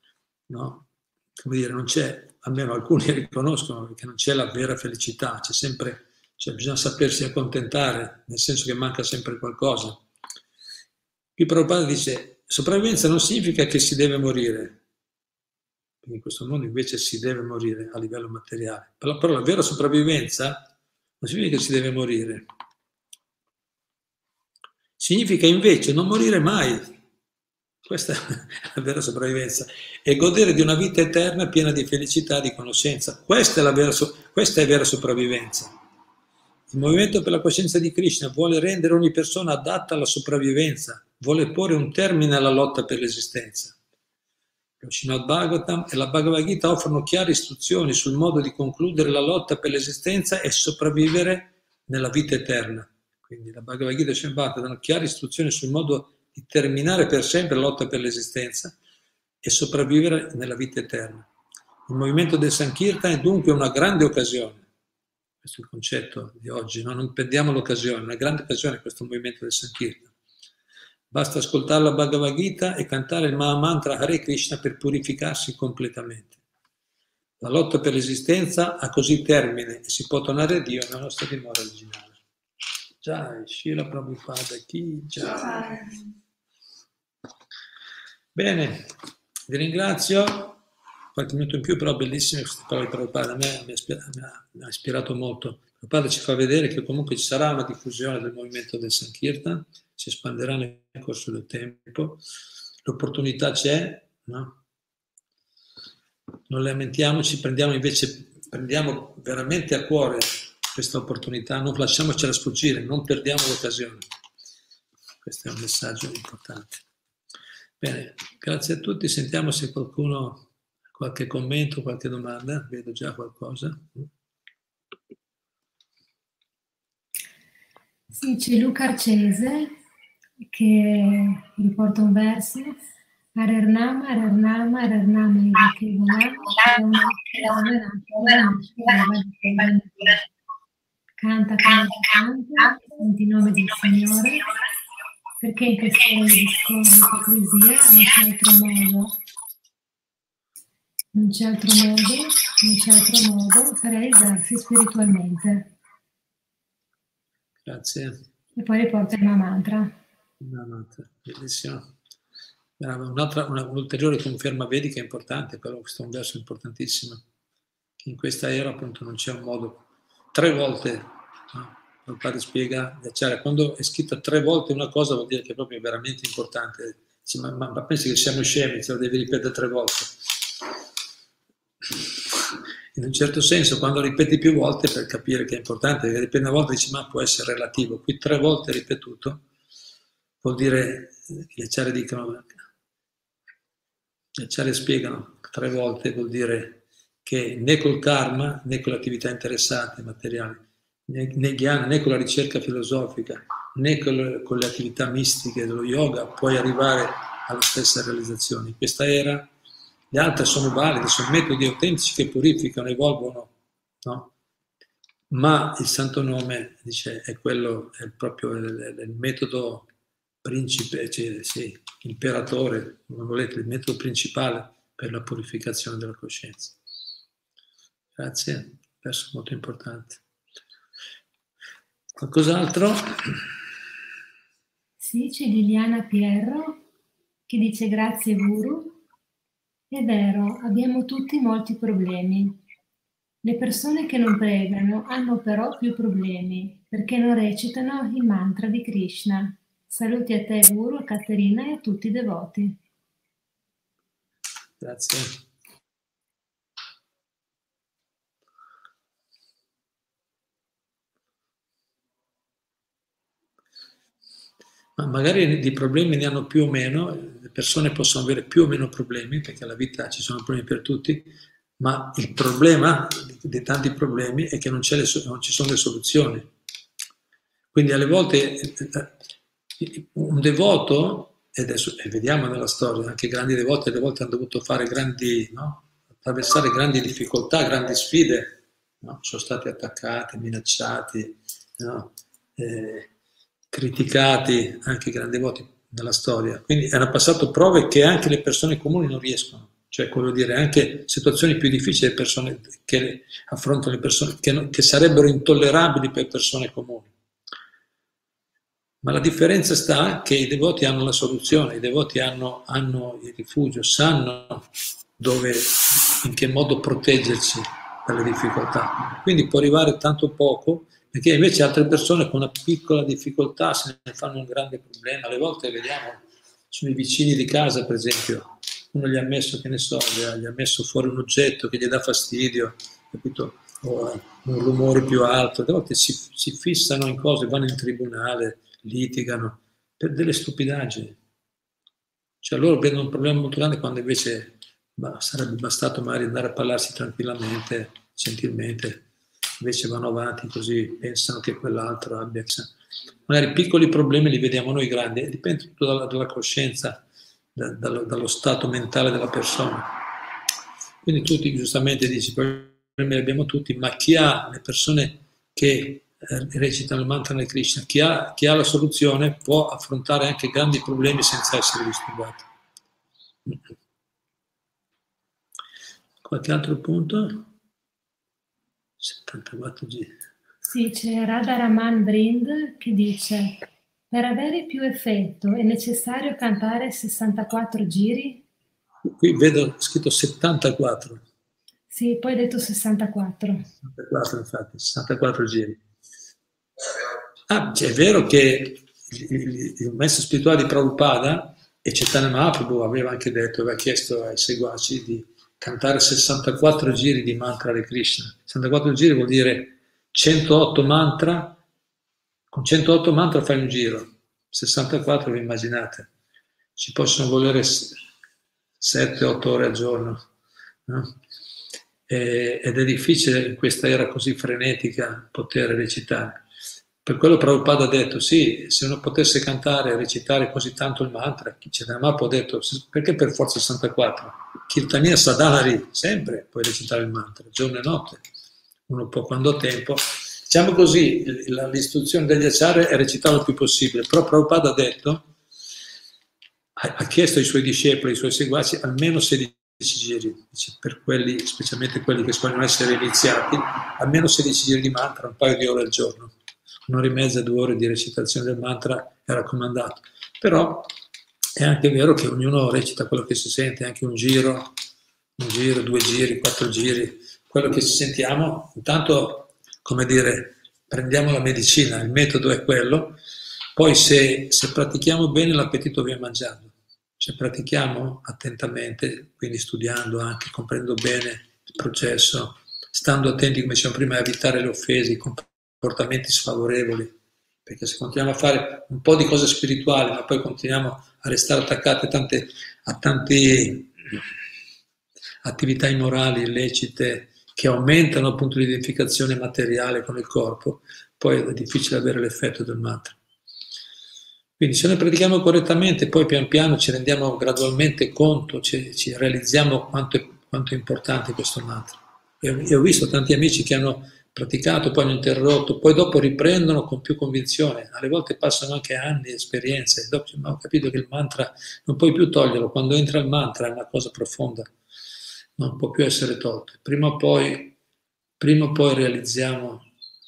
no? come dire, non c'è, almeno alcuni (laughs) riconoscono che non c'è la vera felicità, c'è sempre cioè bisogna sapersi accontentare, nel senso che manca sempre qualcosa. Qui Prabhupada dice, sopravvivenza non significa che si deve morire, in questo mondo invece si deve morire a livello materiale, però, però la vera sopravvivenza non significa che si deve morire, significa invece non morire mai, questa è la vera sopravvivenza. E godere di una vita eterna piena di felicità di conoscenza. Questa è, vera, questa è vera sopravvivenza. Il movimento per la coscienza di Krishna vuole rendere ogni persona adatta alla sopravvivenza, vuole porre un termine alla lotta per l'esistenza. Lo Srimad Bhagavatam e la Bhagavad Gita offrono chiare istruzioni sul modo di concludere la lotta per l'esistenza e sopravvivere nella vita eterna. Quindi la Bhagavad Gita e Bhagavatam danno chiare istruzioni sul modo di terminare per sempre la lotta per l'esistenza e sopravvivere nella vita eterna. Il movimento del Sankirtan è dunque una grande occasione. Questo è il concetto di oggi, no? non perdiamo l'occasione, una grande occasione questo movimento del Sankirtan. Basta ascoltare la Bhagavad Gita e cantare il Mahamantra Hare Krishna per purificarsi completamente. La lotta per l'esistenza ha così termine e si può tornare a Dio nella nostra dimora originale. Jai, Shila Prabhupada, chi Jai. Bene, vi ringrazio. Qualche minuto in più, però bellissime queste parole di Prabhupada. A me mi ha, ispirato molto. Prabhupada ci fa vedere che comunque ci sarà una diffusione del movimento del Sankirtan, si espanderà nel corso del tempo. L'opportunità c'è, no? Non lamentiamoci, prendiamo invece, prendiamo veramente a cuore questa opportunità, non lasciamocela sfuggire, non perdiamo l'occasione. Questo è un messaggio importante. Bene, grazie a tutti. Sentiamo se qualcuno qualche commento, qualche domanda. Vedo già qualcosa. Sì, c'è Luca Arcese che riporta un verso. Arernama, Arernama, Arernama, Canta, canta, canta, senti il nome del Signore perché in questione di discorso, ipocrisia non c'è altro modo, non c'è altro modo, non c'è altro modo per realizzarsi spiritualmente. Grazie. E poi riporta il mantra. mantra, bellissimo. Un'altra, una, un'ulteriore conferma vedica importante, però questo è un verso importantissimo, che in questa era appunto non c'è un modo, tre volte no? il padre spiega cioè, quando è scritta tre volte una cosa vuol dire che è proprio veramente importante. Dice, ma, ma, pensi che siamo scemi, ce lo devi ripetere tre volte. In un certo senso, quando ripeti più volte per capire che è importante, perché ripeti una volta dici ma può essere relativo, qui tre volte ripetuto vuol dire, gli acciari dicono, gli acciari spiegano tre volte vuol dire che né col karma né con le attività materiali né, né né con la ricerca filosofica, né con le, con le attività mistiche dello yoga puoi arrivare alla stessa realizzazione. Questa era le altre sono valide, sono metodi autentici che purificano, evolvono, no? ma il santo nome dice, è quello, è proprio il, il metodo principe, cioè, sì, imperatore, come volete, il metodo principale per la purificazione della coscienza. Grazie, verso molto importante. Qualcos'altro? Sì, c'è Liliana Pierro che dice grazie Guru. È vero, abbiamo tutti molti problemi. Le persone che non pregano hanno però più problemi perché non recitano il mantra di Krishna. Saluti a te Guru, a Caterina e a tutti i devoti. Grazie. ma magari di problemi ne hanno più o meno, persone possono avere più o meno problemi, perché alla vita ci sono problemi per tutti, ma il problema di tanti problemi è che non, non ci sono le soluzioni. Quindi alle volte un devoto, e adesso e vediamo nella storia, anche grandi devoti alle volte hanno dovuto fare grandi, no? attraversare grandi difficoltà, grandi sfide, no? sono stati attaccati, minacciati, no? eh, criticati anche i grandi voti nella storia. Quindi hanno passato prove che anche le persone comuni non riescono. cioè come dire anche situazioni più difficili persone che affrontano le persone che, che sarebbero intollerabili per persone comuni. Ma la differenza sta che i devoti hanno la soluzione, i devoti hanno, hanno il rifugio, sanno dove, in che modo proteggerci dalle difficoltà. Quindi può arrivare tanto poco, perché invece altre persone con una piccola difficoltà se ne fanno un grande problema. Alle volte vediamo sui vicini di casa, per esempio, uno gli ha messo, che ne so, gli ha, messo fuori un oggetto che gli dà fastidio, capito? o un rumore più alto, a volte si, si fissano in cose, vanno in tribunale, litigano per delle stupidaggini. Cioè loro vedono un problema molto grande quando invece bah, sarebbe bastato magari andare a parlarsi tranquillamente, gentilmente, invece vanno avanti così, pensano che quell'altro abbia... Magari piccoli problemi li vediamo noi grandi, dipende tutto dalla, dalla coscienza da, dallo, dallo, stato mentale della persona. Quindi tutti giustamente dici, problemi li abbiamo tutti, ma chi ha le persone che eh, recitano il mantra nel Krishna, chi ha, chi ha la soluzione può affrontare anche grandi problemi senza essere disturbato. Qualche altro punto? 74 G. Sì, c'è Radharaman Brind che dice per avere più effetto è necessario cantare 64 giri? Qui vedo scritto 74. Sì, poi hai detto 64. 64 infatti, 64 giri. Ah, è vero che il, il maestro spirituale di Prabhupada e Chaitanya Mahaprabhu aveva anche detto, aveva chiesto ai seguaci di cantare 64 giri di mantra Hare Krishna. 64 giri vuol dire 108 mantra con 108 mantra fai un giro, 64 vi immaginate, ci possono volere 7-8 ore al giorno. No? Ed è difficile in questa era così frenetica poter recitare. Per quello Prabhupada ha detto, sì, se uno potesse cantare e recitare così tanto il mantra, Chaitanya ha detto, perché per forza 64? Kirtania Sadhari, sempre puoi recitare il mantra, giorno e notte, uno può quando ha tempo, Diciamo così, l'istruzione degli acciari è recitarlo il più possibile, però Prabhupada ha detto, ha chiesto ai suoi discepoli, ai suoi seguaci, almeno 16 giri, per quelli, specialmente quelli che vogliono essere iniziati, almeno 16 giri di mantra, un paio di ore al giorno, un'ora e mezza, due ore di recitazione del mantra è raccomandato. Però è anche vero che ognuno recita quello che si sente, anche un giro, un giro, due giri, quattro giri, quello che ci sentiamo, intanto come dire, prendiamo la medicina, il metodo è quello, poi se, se pratichiamo bene l'appetito viene mangiando, se pratichiamo attentamente, quindi studiando anche, comprendendo bene il processo, stando attenti, come dicevamo prima, a evitare le offese, i comportamenti sfavorevoli, perché se continuiamo a fare un po' di cose spirituali, ma poi continuiamo a restare attaccati a tante, a tante attività immorali, illecite, che aumentano appunto l'identificazione materiale con il corpo, poi è difficile avere l'effetto del mantra. Quindi se noi pratichiamo correttamente, poi pian piano ci rendiamo gradualmente conto, ci, ci realizziamo quanto è, quanto è, importante questo mantra. E, ho visto tanti amici che hanno praticato, poi hanno interrotto, poi dopo riprendono con più convinzione. Alle volte passano anche anni, esperienze, dopo ho capito che il mantra non puoi più toglierlo, quando entra il mantra è una cosa profonda non può più essere tolto. Prima o poi, prima o poi realizziamo,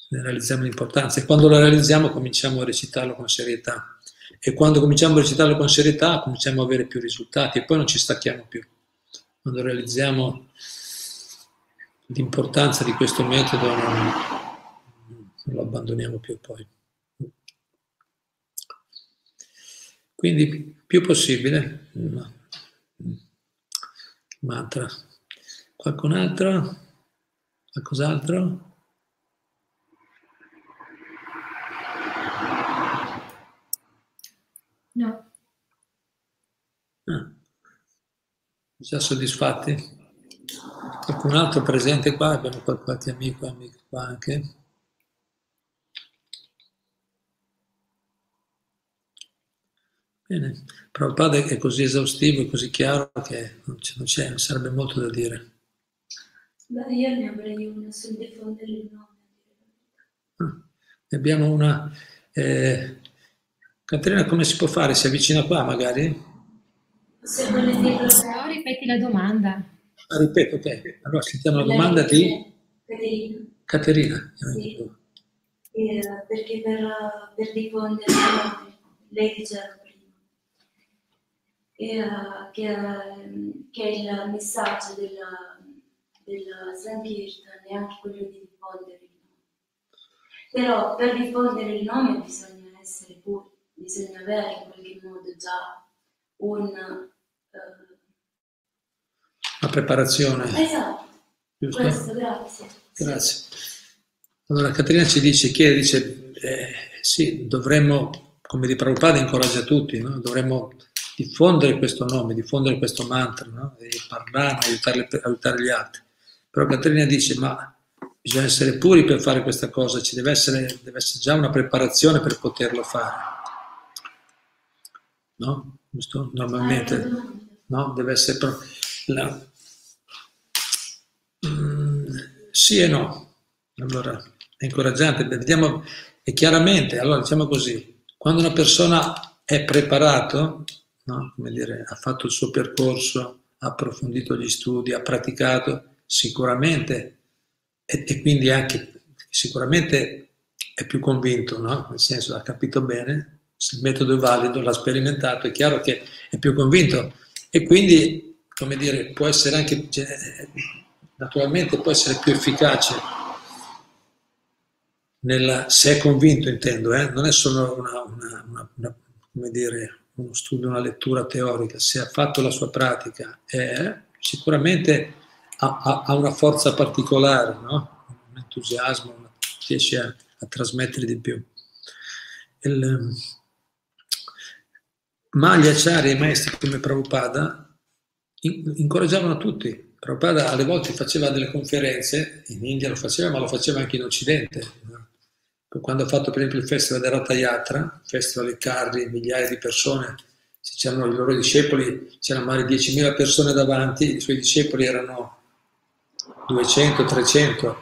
realizziamo l'importanza e quando lo realizziamo cominciamo a recitarlo con serietà. E quando cominciamo a recitarlo con serietà cominciamo a avere più risultati e poi non ci stacchiamo più. Quando realizziamo l'importanza di questo metodo non, non lo abbandoniamo più poi. Quindi più possibile, mantra. Qualcun altro? Qualcos'altro? No. Ah. Già soddisfatti? Qualcun altro presente qua? Abbiamo qualche amico e amico qua anche? Bene, Prabhupada è così esaustivo e così chiaro che non c'è, non sarebbe molto da dire. Beh, io ne avrei una sul diffondere il nome. Ah, ne abbiamo una. Eh, Caterina, come si può fare? Si avvicina qua magari? Se vuole dirlo. Signori, ripeti la domanda. Ah, ripeto, ok. Allora sentiamo la domanda di Caterina. Caterina. Sì. Eh, perché per, per diffondere, lei diceva prima, eh, che, che il messaggio della, della Sankirtan è anche quello di diffondere il nome. Però per diffondere il nome bisogna essere puri, bisogna avere in qualche modo già un... eh, La preparazione. esatto, Giusto? questo, grazie. Grazie. Allora Caterina ci dice, chiede, dice, eh, sì, dovremmo, come di Prabhupada incoraggia tutti, no? dovremmo diffondere questo nome, diffondere questo mantra, no? e parlare, aiutare, aiutare gli altri. Però Caterina dice, ma bisogna essere puri per fare questa cosa, ci deve essere, deve essere già una preparazione per poterlo fare. No? Giusto? Normalmente. No? Deve essere... pro- la- sì e no. Allora, è incoraggiante. Vediamo, e chiaramente, allora diciamo così, quando una persona è preparato, no? come dire, ha fatto il suo percorso, ha approfondito gli studi, ha praticato, sicuramente, e, e quindi anche sicuramente è più convinto, no? nel senso ha capito bene, se il metodo è valido, l'ha sperimentato, è chiaro che è più convinto e quindi, come dire, può essere anche, cioè, naturalmente può essere più efficace nella, se è convinto intendo, eh? non è solo una, una- una- dire, uno studio, una lettura teorica, se ha fatto la sua pratica, eh, sicuramente ha, ha- ha una forza particolare, no? un entusiasmo, riesce a, a trasmettere di più. Il, ma gli acciari e i maestri come Prabhupada in- incoraggiavano tutti. Prabhupada alle volte faceva delle conferenze, in India lo faceva, ma lo faceva anche in Occidente. Quando ha fatto per esempio il festival del Ratha Yatra, festival di carri, migliaia di persone, c'erano i loro discepoli, c'erano magari 10.000 persone davanti, i suoi discepoli erano 200, 300,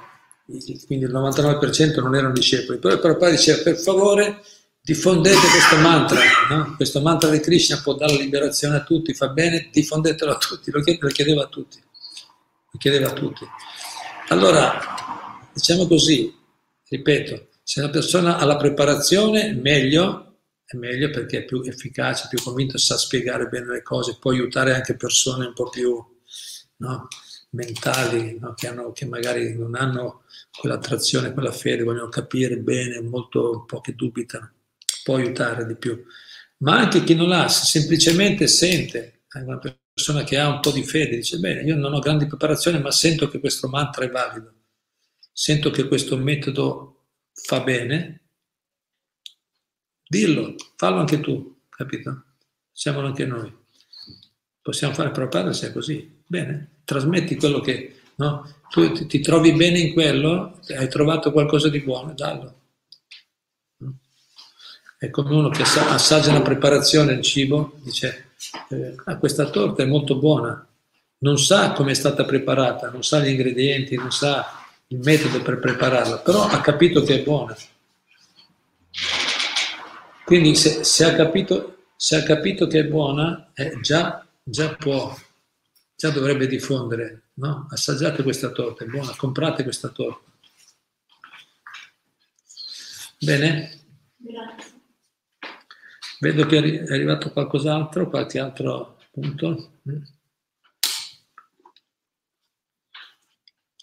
quindi il 99% non erano discepoli. Però Prabhupada diceva, per favore, diffondete questo mantra, no? questo mantra di Krishna può dare liberazione a tutti, fa bene, diffondetelo a tutti, lo chied- lo chiedeva a tutti, chiedeva a tutti. Allora, diciamo così, ripeto, se una persona ha la preparazione, meglio, è meglio perché è più efficace, più convinto, sa spiegare bene le cose, può aiutare anche persone un po' più no, mentali, no, che, hanno- che magari non hanno quell'attrazione, quella fede, vogliono capire bene, molto un po' che dubitano, può aiutare di più. Ma anche chi non l'ha, se semplicemente sente, anche una persona che ha un po' di fede, dice, bene, io non ho grandi preparazioni, ma sento che questo mantra è valido, sento che questo metodo fa bene, dillo, fallo anche tu, capito? Facciamolo anche noi. Possiamo fare propaganda se è così. Bene, trasmetti quello che, no? Tu ti, ti trovi bene in quello, hai trovato qualcosa di buono, dallo. È come uno che assa- assaggia una preparazione del cibo, dice, eh, "Ah, questa torta è molto buona, non sa come è stata preparata, non sa gli ingredienti, non sa il metodo per prepararla, però ha capito che è buona. Quindi se, se ha, capito, se ha capito che è buona, eh, già, già può, già dovrebbe diffondere, no? Assaggiate questa torta, è buona, comprate questa torta. Bene? Grazie. Vedo che è arri- è arrivato qualcos'altro, qualche altro punto. Mm.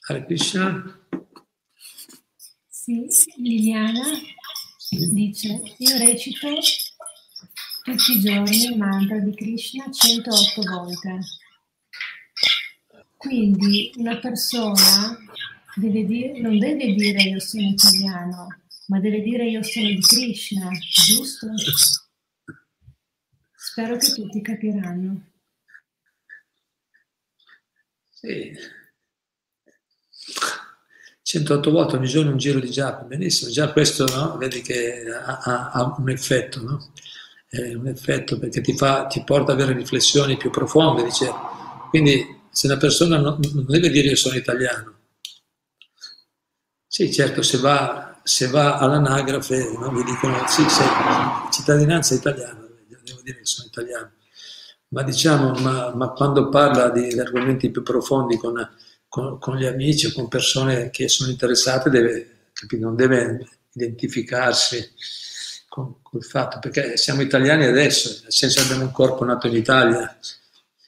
Hare Krishna. Sì, Liliana dice, io recito tutti i giorni il mantra di Krishna 108 volte. Quindi una persona deve dire, non deve dire io sono italiano, ma deve dire io sono di Krishna, giusto? Spero che tutti capiranno. Sì. 108 volte ogni giorno un giro di giappo, benissimo, già questo no? vedi che ha, ha- ha un effetto, no? È un effetto perché ti, fa, ti porta ad avere riflessioni più profonde, dice. quindi se una persona non, non deve dire io sono italiano, sì certo se va, se va all'anagrafe no? mi dicono sì sei cittadinanza italiana, devo dire che sono italiano, ma diciamo, ma, ma quando parla di, argomenti più profondi con, con, con, gli amici o con persone che sono interessate, deve, non deve identificarsi con, il fatto, perché siamo italiani adesso, nel senso abbiamo un corpo nato in Italia,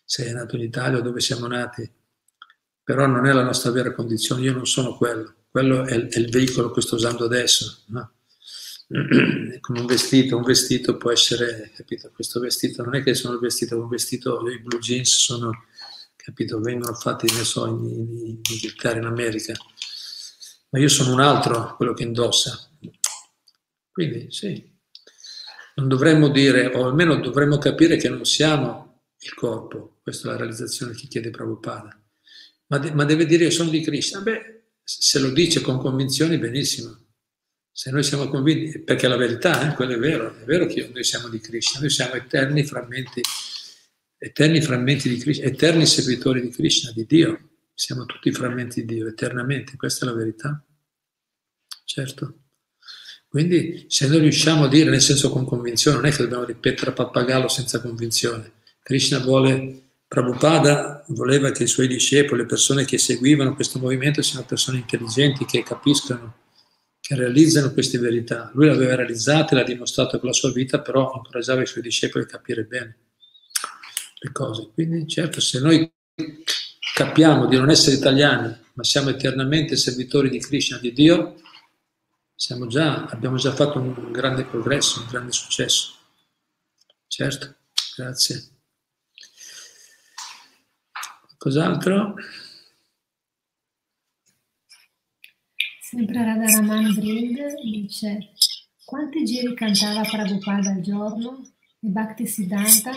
sei nato in Italia dove siamo nati, però non è la nostra vera condizione, io non sono quello, quello è è il veicolo che sto usando adesso. No? (clears throat) come un vestito, un vestito può essere, capito, questo vestito non è che sono il vestito, un vestito, i blue jeans sono, capito, vengono fatti, ne so, in, in, in Inghilterra, in America, ma io sono un altro, quello che indossa. Quindi sì, non dovremmo dire, o almeno dovremmo capire che non siamo il corpo, questa è la realizzazione che chiede Prabhupada, ma, de- ma deve dire io sono di Krishna, beh, se lo dice con convinzione benissimo, se noi siamo convinti, perché la verità, eh, quello è vero, è vero che noi siamo di Krishna, noi siamo eterni frammenti, eterni frammenti di Krishna, eterni servitori di Krishna, di Dio, siamo tutti frammenti di Dio, eternamente, questa è la verità. Certo. Quindi se noi riusciamo a dire, nel senso con convinzione, non è che dobbiamo ripetere a pappagallo senza convinzione. Krishna vuole, Prabhupada voleva che i suoi discepoli, le persone che seguivano questo movimento siano persone intelligenti, che capiscano che realizzano queste verità. Lui l'aveva realizzata e l'ha dimostrato con la sua vita, però incoraggiava i suoi discepoli a capire bene le cose. Quindi certo, se noi capiamo di non essere italiani, ma siamo eternamente servitori di Krishna, di Dio, già, abbiamo già fatto un grande progresso, un grande successo. Certo, grazie. Cos'altro? Sempre Radharaman Vrind dice quanti giri cantava Prabhupada al giorno e Bhakti Siddhanta?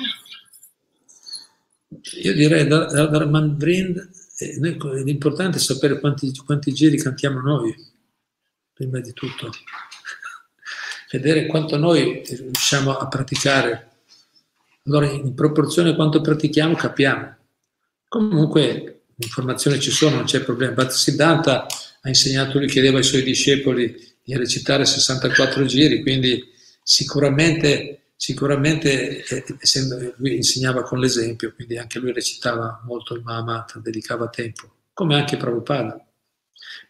Io direi Radharaman Vrind, eh, l'importante è sapere quanti, quanti giri cantiamo noi, prima di tutto. (laughs) Vedere quanto noi riusciamo a praticare. Allora, in proporzione a quanto pratichiamo, capiamo. Comunque, informazioni ci sono, non c'è problema. Bhakti Siddhanta ha insegnato, lui chiedeva ai suoi discepoli di recitare 64 giri, quindi sicuramente, sicuramente eh, lui insegnava con l'esempio, quindi anche lui recitava molto il Mahamatra, dedicava tempo, come anche Prabhupada.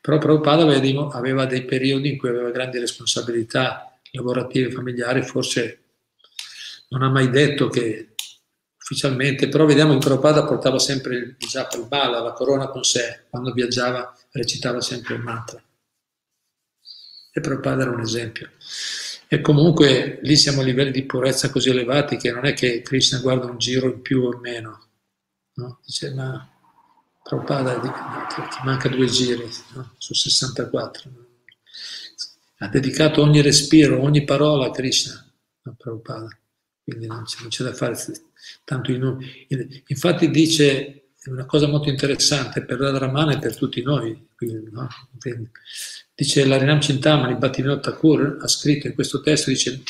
Però Prabhupada aveva dei periodi in cui aveva grandi responsabilità lavorative, familiari, forse non ha mai detto che ufficialmente, però vediamo che Prabhupada portava sempre il japa, il bala, la corona con sé, quando viaggiava recitava sempre il mantra. E Prabhupada era un esempio. E comunque lì siamo a livelli di purezza così elevati che non è che Krishna guarda un giro in più o meno. No? Dice, ma Prabhupada ti manca due giri no? su 64. Ha dedicato ogni respiro, ogni parola a Krishna, a Prabhupada. Quindi non c'è, non c'è da fare tanto in, Infatti dice una cosa molto interessante per Radharamana e per tutti noi. Quindi, no? Dice l'Arinam Cintamani, Bhattivinoda Thakur, ha scritto in questo testo, dice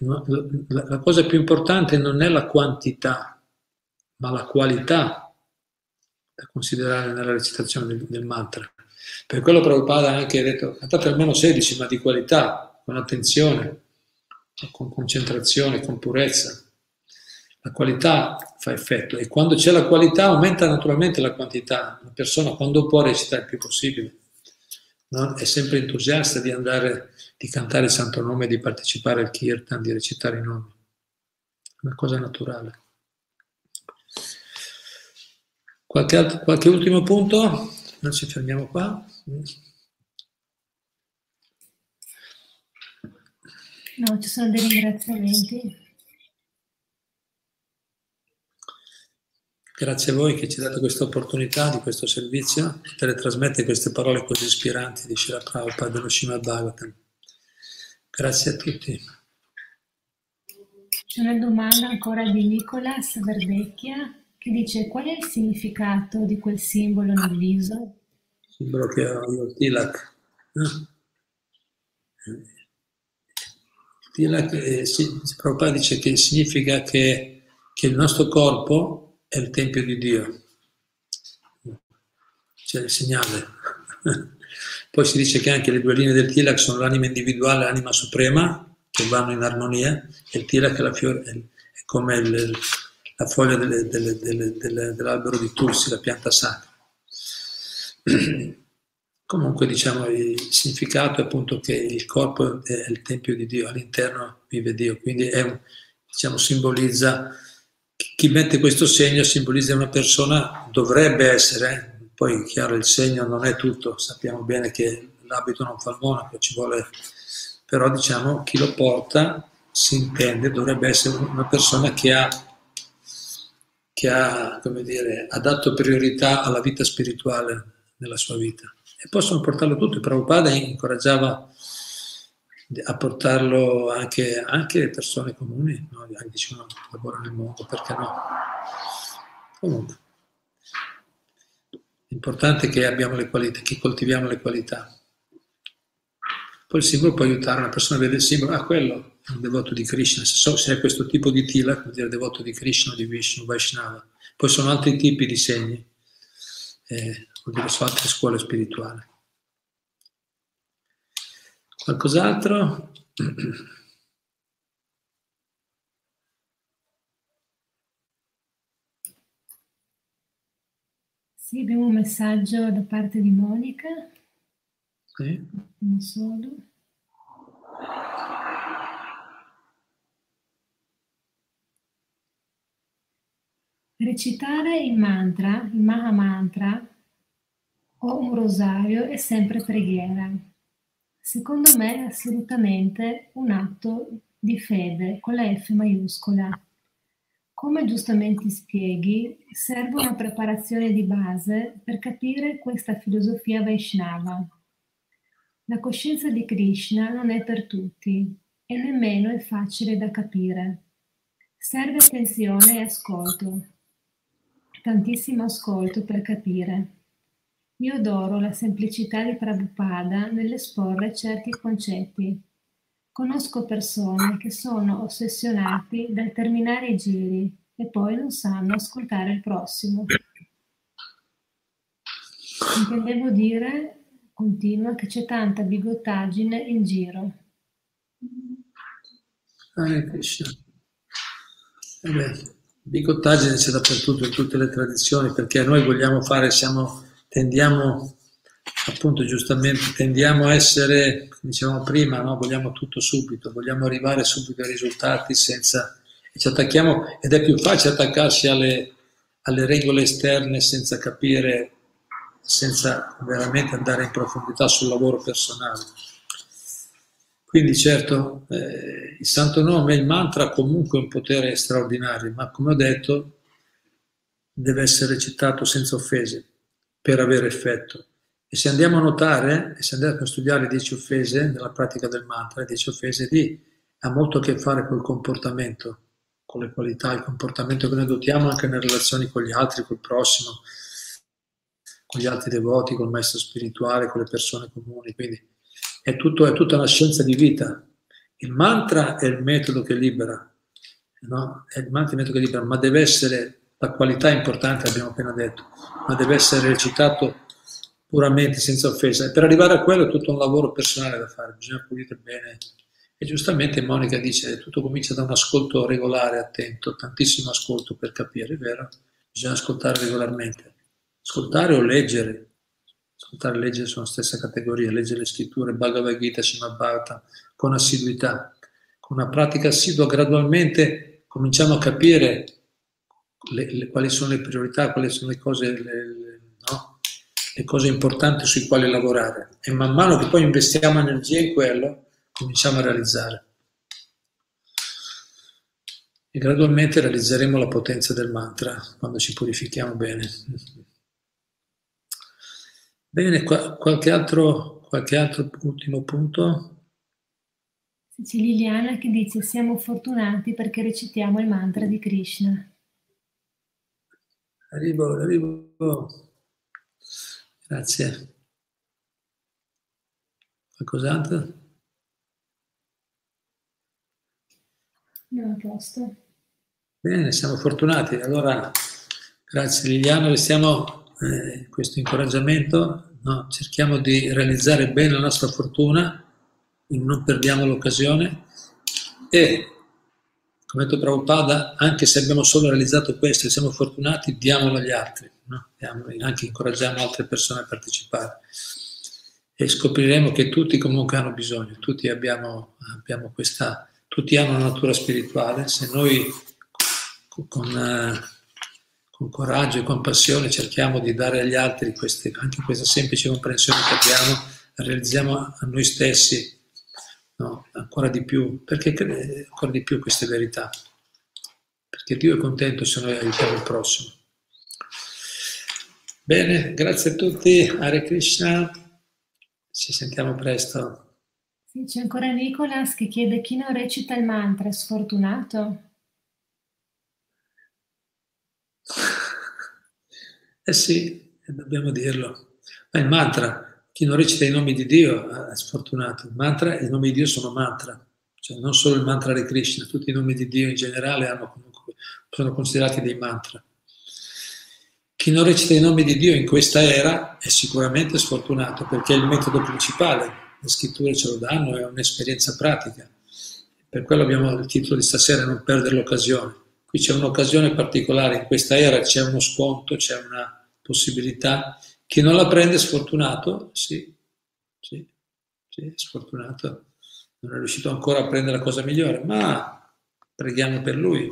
la, la, cosa più importante non è la quantità, ma la qualità da considerare nella recitazione del, del mantra. Per quello Prabhupada ha anche detto, cantate almeno 16, ma di qualità, con attenzione, con concentrazione, con purezza. La qualità fa effetto e quando c'è la qualità aumenta naturalmente la quantità. La persona quando può recita il più possibile. No? È sempre entusiasta di andare, di cantare il santo nome, di partecipare al kirtan, di recitare i nomi. Una cosa naturale. Qualche, altro, qualche ultimo punto? Non ci fermiamo qua. No, ci sono dei ringraziamenti. Grazie a voi che ci date questa opportunità di questo servizio di teletrasmettere queste parole così ispiranti di Shira Prabhupada dello Srimad Bhagavatam. Grazie a tutti. C'è una domanda ancora di Nicolas Verdecchia che dice qual è il significato di quel simbolo nel viso? Il simbolo che ho io, Tilak. Tilak, eh, sì, Prabhupada dice che significa che, che il nostro corpo è il Tempio di Dio. C'è il segnale. (laughs) Poi si dice che anche le due linee del Tilak sono l'anima individuale e l'anima suprema, che vanno in armonia, e il Tilak è, fiore, è come il, la foglia delle, delle, delle, dell'albero di Tulsi, la pianta sacra. (clears throat) Comunque diciamo il significato è appunto che il corpo è il Tempio di Dio, all'interno vive Dio, quindi un, diciamo, simbolizza, chi mette questo segno simbolizza una persona, dovrebbe essere, eh? poi chiaro il segno non è tutto, sappiamo bene che l'abito non fa il monaco, ci vuole, però diciamo chi lo porta si intende, dovrebbe essere una persona che ha, che ha, come dire, ha dato priorità alla vita spirituale nella sua vita e possono portarlo tutto. Prabhupada incoraggiava a portarlo anche, anche persone comuni, no? dicevano lavorano nel mondo, perché no? Comunque, l'importante è che abbiamo le qualità, che coltiviamo le qualità. Poi il simbolo può aiutare una persona a vedere il simbolo, ah quello è un devoto di Krishna, se, so, se è questo tipo di tila, vuol dire devoto di Krishna, di Vishnu, Vaishnava. Poi sono altri tipi di segni. Eh, vuol dire su altre scuole spirituali. Qualcos'altro? Sì, abbiamo un messaggio da parte di Monica. Sì. Non solo. Recitare il mantra, il Maha Mantra, o un rosario è sempre preghiera. Secondo me è assolutamente un atto di fede con la F maiuscola. Come giustamente spieghi, serve una preparazione di base per capire questa filosofia Vaishnava. La coscienza di Krishna non è per tutti e nemmeno è facile da capire. Serve attenzione e ascolto, tantissimo ascolto per capire. Io adoro la semplicità di Prabhupada nell'esporre certi concetti. Conosco persone che sono ossessionati dal terminare i giri e poi non sanno ascoltare il prossimo. Intendevo dire, continua, che c'è tanta bigottaggine in giro. Hare Krishna. Eh bigottaggine c'è dappertutto, in tutte le tradizioni, perché noi vogliamo fare, siamo tendiamo, appunto giustamente, tendiamo a essere, come dicevamo prima, no? vogliamo tutto subito, vogliamo arrivare subito ai risultati senza... Ci attacchiamo, ed è più facile attaccarsi alle, alle regole esterne senza capire, senza veramente andare in profondità sul lavoro personale. Quindi certo, eh, il santo nome, il mantra ha comunque un potere straordinario, ma come ho detto, deve essere recitato senza offese per avere effetto. E se andiamo a notare, e se andiamo a studiare le dieci offese nella pratica del mantra, le dieci offese di, ha molto a che fare col comportamento, con le qualità, il comportamento che noi adottiamo anche nelle relazioni con gli altri, col prossimo, con gli altri devoti, col maestro spirituale, con le persone comuni. Quindi è, tutto, è tutta una scienza di vita. Il mantra è il metodo che libera, no? è il mantra il metodo che libera, ma deve essere la qualità è importante, abbiamo appena detto, ma deve essere recitato puramente, senza offesa. E per arrivare a quello è tutto un lavoro personale da fare, bisogna pulire bene. E giustamente Monica dice, tutto comincia da un ascolto regolare, attento, tantissimo ascolto per capire, è vero? Bisogna ascoltare regolarmente. Ascoltare o leggere. Ascoltare e leggere sono la stessa categoria, leggere le scritture, Bhagavad Gita, Srimad con assiduità. Con una pratica assidua gradualmente cominciamo a capire le, le, quali sono le priorità, quali sono le cose, le, no? le cose importanti sui quali lavorare. E man mano che poi investiamo energia in quello, cominciamo a realizzare. E gradualmente realizzeremo la potenza del mantra quando ci purifichiamo bene. Bene, qualche altro, qualche altro ultimo punto? C'è Liliana che dice siamo fortunati perché recitiamo il mantra di Krishna. Arrivo, arrivo. Grazie. Qualcos'altro? No, a posto. Bene, siamo fortunati. Allora, grazie Liliana, restiamo eh, questo incoraggiamento, no? cerchiamo di realizzare bene la nostra fortuna, non perdiamo l'occasione e come detto Prabhupada, anche se abbiamo solo realizzato questo e siamo fortunati, diamolo agli altri, no? anche incoraggiamo altre persone a partecipare. E scopriremo che tutti comunque hanno bisogno, tutti abbiamo, abbiamo questa, tutti hanno una natura spirituale, se noi con, con coraggio e compassione cerchiamo di dare agli altri queste, anche questa semplice comprensione che abbiamo, realizziamo a noi stessi no? ancora di più, perché ancora di più queste verità? Perché Dio è contento se noi aiutiamo il prossimo. Bene, grazie a tutti, Hare Krishna, ci sentiamo presto. Sì, c'è ancora Nicolas che chiede chi non recita il mantra è sfortunato? Eh sì, dobbiamo dirlo. Ma il mantra chi non recita i nomi di Dio è sfortunato. Il mantra, i nomi di Dio sono mantra, cioè non solo il mantra di Krishna, tutti i nomi di Dio in generale comunque, sono considerati dei mantra. Chi non recita i nomi di Dio in questa era è sicuramente sfortunato perché è il metodo principale, le scritture ce lo danno, è un'esperienza pratica. Per quello abbiamo il titolo di stasera, non perdere l'occasione. Qui c'è un'occasione particolare, in questa era c'è uno sconto, c'è una possibilità chi non la prende sfortunato, sì, sì, sì, sfortunato, non è riuscito ancora a prendere la cosa migliore, ma preghiamo per lui.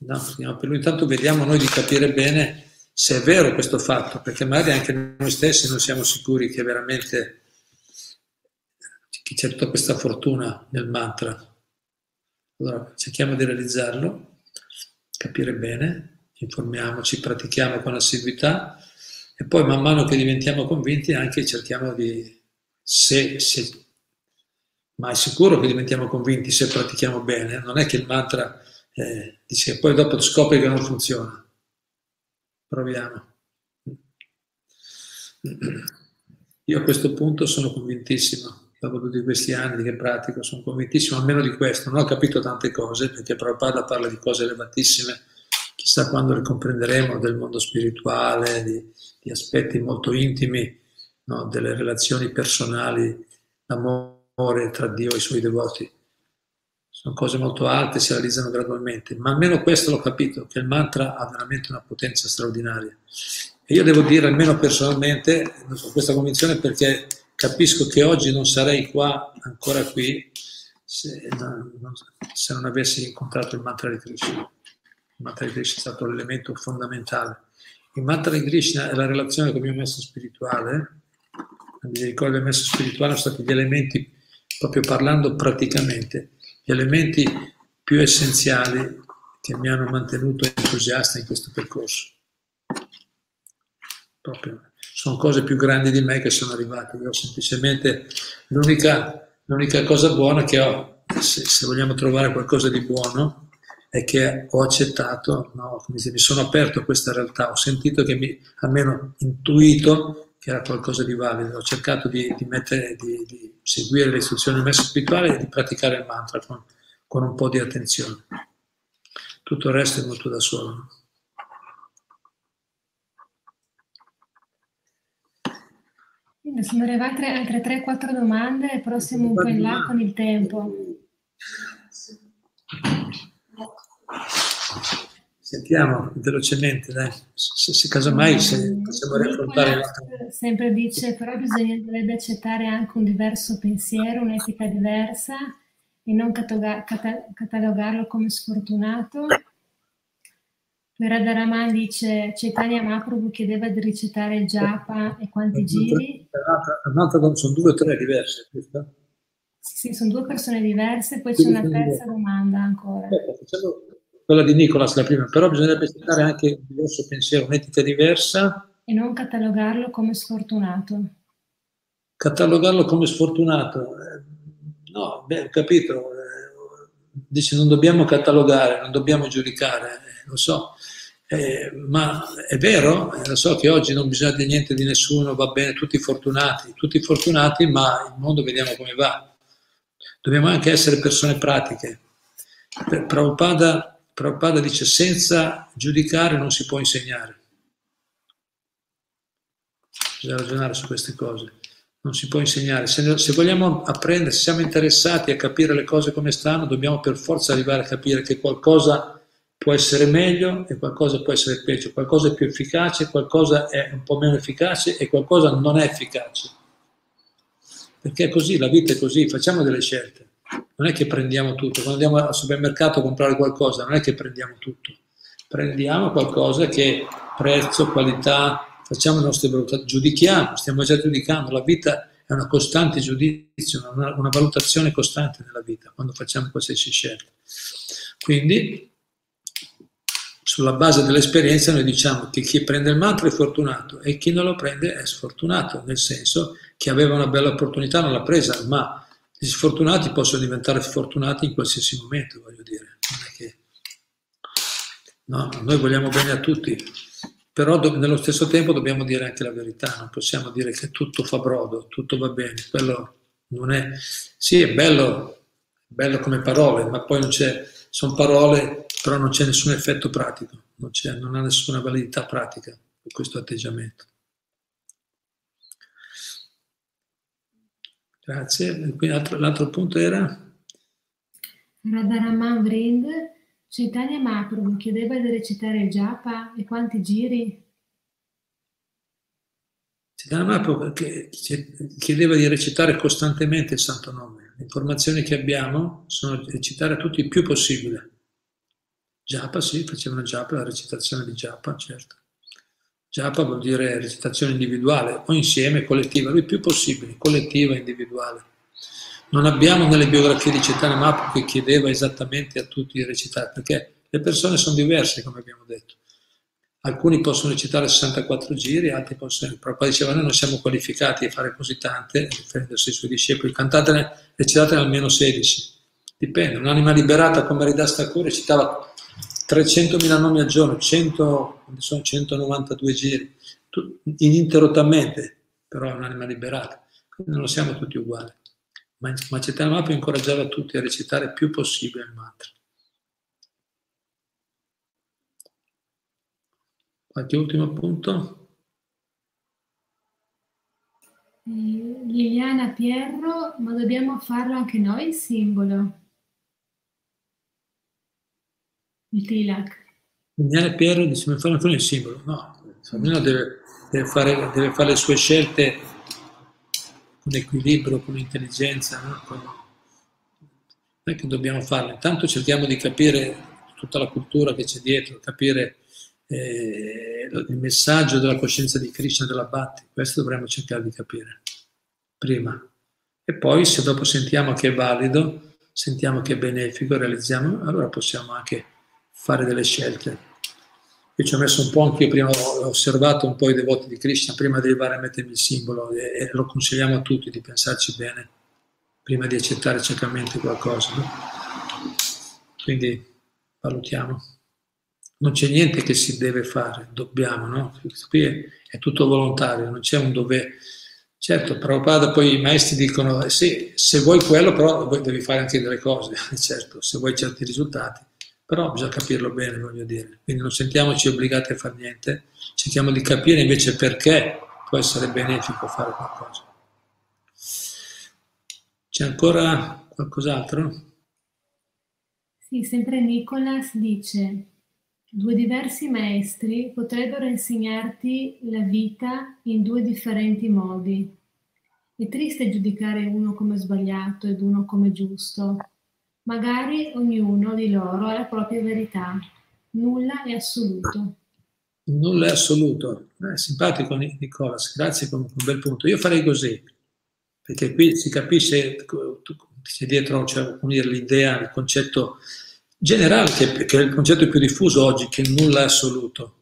No, preghiamo per lui. Intanto vediamo noi di capire bene se è vero questo fatto, perché magari anche noi stessi non siamo sicuri che veramente c'è tutta questa fortuna nel mantra. Allora cerchiamo di realizzarlo, capire bene, informiamoci, pratichiamo con assiduità e poi man mano che diventiamo convinti anche cerchiamo di, se, se ma è sicuro che diventiamo convinti se pratichiamo bene, non è che il mantra eh, dice che poi dopo scopri che non funziona. Proviamo. Io a questo punto sono convintissimo, dopo tutti questi anni che pratico, sono convintissimo almeno di questo. Non ho capito tante cose perché Prabhupada parla di cose elevatissime, chissà quando le comprenderemo del mondo spirituale, di, di aspetti molto intimi no, delle relazioni personali, l'amore tra Dio e i suoi devoti. Sono cose molto alte, si realizzano gradualmente, ma almeno questo l'ho capito, che il mantra ha veramente una potenza straordinaria. E io devo dire, almeno personalmente, ho questa convinzione perché capisco che oggi non sarei qua, ancora qui, se non, se non avessi incontrato il mantra di Krishna. Il mantra di Krishna è stato l'elemento fondamentale il mantra di Krishna è la relazione con il mio messo spirituale. La misericordia del messo spirituale sono stati gli elementi, proprio parlando praticamente, gli elementi più essenziali che mi hanno mantenuto entusiasta in questo percorso. Proprio. Sono cose più grandi di me che sono arrivate. Io semplicemente l'unica, l'unica cosa buona che ho, se, se vogliamo trovare qualcosa di buono, è che ho accettato, no, mi sono aperto a questa realtà, ho sentito che mi, almeno intuito che era qualcosa di valido, ho cercato di, di, mettere, di, di seguire le istruzioni del maestro spirituale e di praticare il mantra con, con, un po' di attenzione. Tutto il resto è molto da solo. Sono arrivate altre 3-4 domande, però siamo un po' in là con il tempo. Sentiamo velocemente, dai. Se, se casomai se possiamo riaffrontare. Sempre dice, però bisognerebbe accettare anche un diverso pensiero, un'etica diversa e non catalogarlo come sfortunato. Poi Radharaman dice, Chaitanya Mahaprabhu chiedeva di recitare il japa e quanti giri. Sono due o tre diverse. Questa? Sì, sono due persone diverse, poi c'è una terza domanda ancora. Aspetta, facciamo quella di Nicolas la prima, però bisognerebbe citare anche un diverso pensiero, un'etica diversa. E non catalogarlo come sfortunato. Catalogarlo come sfortunato? Eh, no, beh, ho capito. Eh, dice non dobbiamo catalogare, non dobbiamo giudicare, eh, lo so. Eh, ma è vero, lo so che oggi non bisogna dire niente di nessuno, va bene, tutti fortunati, tutti fortunati, ma il mondo vediamo come va. Dobbiamo anche essere persone pratiche. Prabhupada Prabhupada dice senza giudicare non si può insegnare. Bisogna ragionare su queste cose. non si può insegnare. Se, se, vogliamo apprendere, se siamo interessati a capire le cose come stanno, dobbiamo per forza arrivare a capire che qualcosa può essere meglio e qualcosa può essere peggio, qualcosa è più efficace, qualcosa è un po' meno efficace e qualcosa non è efficace. Perché è così, la vita è così, facciamo delle scelte. Non è che prendiamo tutto, quando andiamo al supermercato a comprare qualcosa, non è che prendiamo tutto. Prendiamo qualcosa che prezzo, qualità, facciamo le nostre valutazioni, giudichiamo, stiamo già giudicando, la vita è una costante giudizio, una, una valutazione costante nella vita quando facciamo qualsiasi scelta. Quindi, sulla base dell'esperienza noi diciamo che chi prende il mantra è fortunato e chi non lo prende è sfortunato, nel senso che aveva una bella opportunità, non l'ha presa, ma gli sfortunati possono diventare fortunati in qualsiasi momento, voglio dire. Che... No, noi vogliamo bene a tutti, però do, nello stesso tempo dobbiamo dire anche la verità, non possiamo dire che tutto fa brodo, tutto va bene, quello non è... Sì, è bello, bello come parole, ma poi non c'è, sono parole, però non c'è nessun effetto pratico, non, non ha nessuna validità pratica questo atteggiamento. Grazie. L'altro, l'altro punto era? Radharaman Vrind Chaitanya Mahaprabhu chiedeva di recitare il japa e quanti giri? Chaitanya Mahaprabhu chiedeva di recitare costantemente il santo nome. Le informazioni che abbiamo sono di recitare tutti il più possibile. Japa, sì, facevano japa, la recitazione di japa, certo. Japa vuol dire recitazione individuale o insieme, collettiva, il più possibile, collettiva e individuale. Non abbiamo nelle biografie di Chaitanya Mahaprabhu che chiedeva esattamente a tutti di recitare, perché le persone sono diverse, come abbiamo detto. Alcuni possono recitare 64 giri, altri possono... Prabhupada diceva noi non siamo qualificati a fare così tante, riferendosi ai suoi discepoli, cantatene, recitatene almeno 16. Dipende, un'anima liberata come Ridas Thakur recitava 300.000 nomi al giorno, 100, sono 192 giri, ininterrottamente, però è un'anima liberata. Quindi non siamo tutti uguali ma, ma Mahaprabhu incoraggiava tutti a recitare il più possibile il mantra. Qualche ultimo punto? Eh, Liliana Pierro, ma dobbiamo farlo anche noi il simbolo? Il tilak. Liliana Pierro dice, ma noi il simbolo? No, ognuno deve, deve, fare, deve fare le sue scelte con equilibrio, con intelligenza. No? Con... Non è che dobbiamo farlo, intanto cerchiamo di capire tutta la cultura che c'è dietro, capire eh, il messaggio della coscienza di Krishna della Bhatti, questo dovremmo cercare di capire prima. E poi se dopo sentiamo che è valido, sentiamo che è benefico, realizziamo, allora possiamo anche fare delle scelte. Io ci ho messo un po' anche io prima, ho osservato un po' i devoti di Krishna prima di arrivare a mettermi il simbolo e, lo consigliamo a tutti di pensarci bene prima di accettare ciecamente qualcosa. No? Quindi valutiamo. Non c'è niente che si deve fare, dobbiamo, no? Qui è, è tutto volontario, non c'è un dove. Certo, Prabhupada poi i maestri dicono, eh sì, se vuoi quello però devi fare anche delle cose, (laughs) certo, se vuoi certi risultati però bisogna capirlo bene, voglio dire. Quindi non sentiamoci obbligati a fare niente, cerchiamo di capire invece perché può essere benefico fare qualcosa. C'è ancora qualcos'altro? Sì, sempre Nicolas dice, due diversi maestri potrebbero insegnarti la vita in due differenti modi. È triste giudicare uno come sbagliato ed uno come giusto, Magari ognuno di loro ha la propria verità, nulla è assoluto. Nulla è assoluto. È simpatico Nicolas, grazie per un bel punto. Io farei così, perché qui si capisce c'è dietro c'è l'idea, il concetto generale, che, che, è il concetto più diffuso oggi, che nulla è assoluto.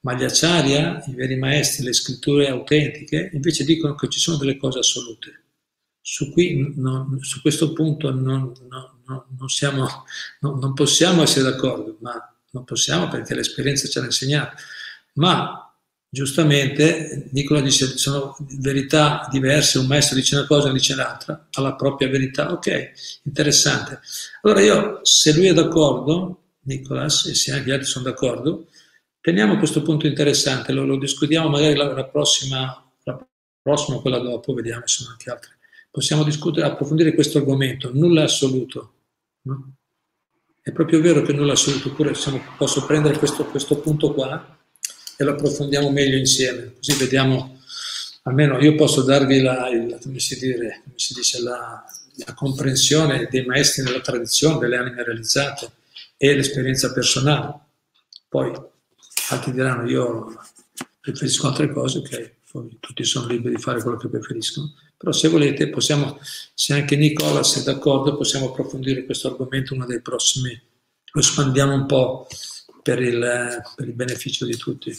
Ma gli acciaria, i veri maestri, le scritture autentiche, invece dicono che ci sono delle cose assolute su, qui, no, su questo punto non, no, non, siamo, non, possiamo essere d'accordo, ma non possiamo perché l'esperienza ce l'ha insegnato. Ma giustamente Nicola dice sono verità diverse, un maestro dice una cosa e dice l'altra, ha la propria verità, ok, interessante. Allora io, se lui è d'accordo, Nicolas, e se anche gli altri sono d'accordo, teniamo questo punto interessante, lo, lo discutiamo magari la, la prossima prossimo, quella dopo, vediamo se sono anche altre. Possiamo discutere, approfondire questo argomento, nulla assoluto. No? È proprio vero che nulla assoluto, oppure diciamo, posso prendere questo, questo punto qua e lo approfondiamo meglio insieme, così vediamo, almeno io posso darvi la, il, come si, dire, come si dice, la, la comprensione dei maestri nella tradizione, delle anime realizzate e l'esperienza personale. Poi altri diranno io preferisco altre cose, ok, poi tutti sono liberi di fare quello che preferiscono, però se volete possiamo, se anche Nicolas è d'accordo, possiamo approfondire questo argomento uno dei prossimi, lo espandiamo un po' per il, per il beneficio di tutti.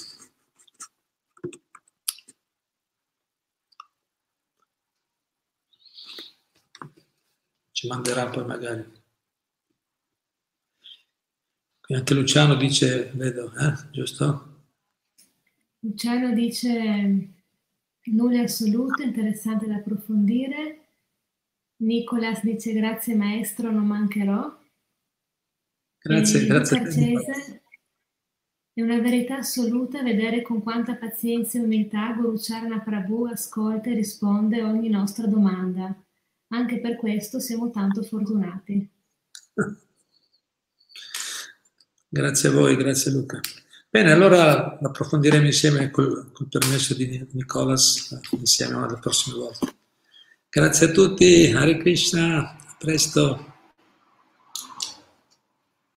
Ci manderà poi magari. Anche Luciano dice, vedo, eh, giusto? Luciano dice nulla assoluto, interessante da approfondire. Nicolas dice grazie maestro, non mancherò. Grazie, e grazie. Marcese, è una verità assoluta vedere con quanta pazienza e umiltà Guru Charna Prabhu ascolta e risponde a ogni nostra domanda. Anche per questo siamo tanto fortunati. (laughs) Grazie a voi, grazie Luca. Bene, allora approfondiremo insieme col, col permesso di Nicolas insieme alle prossime volte. Grazie a tutti, Hare Krishna, a presto.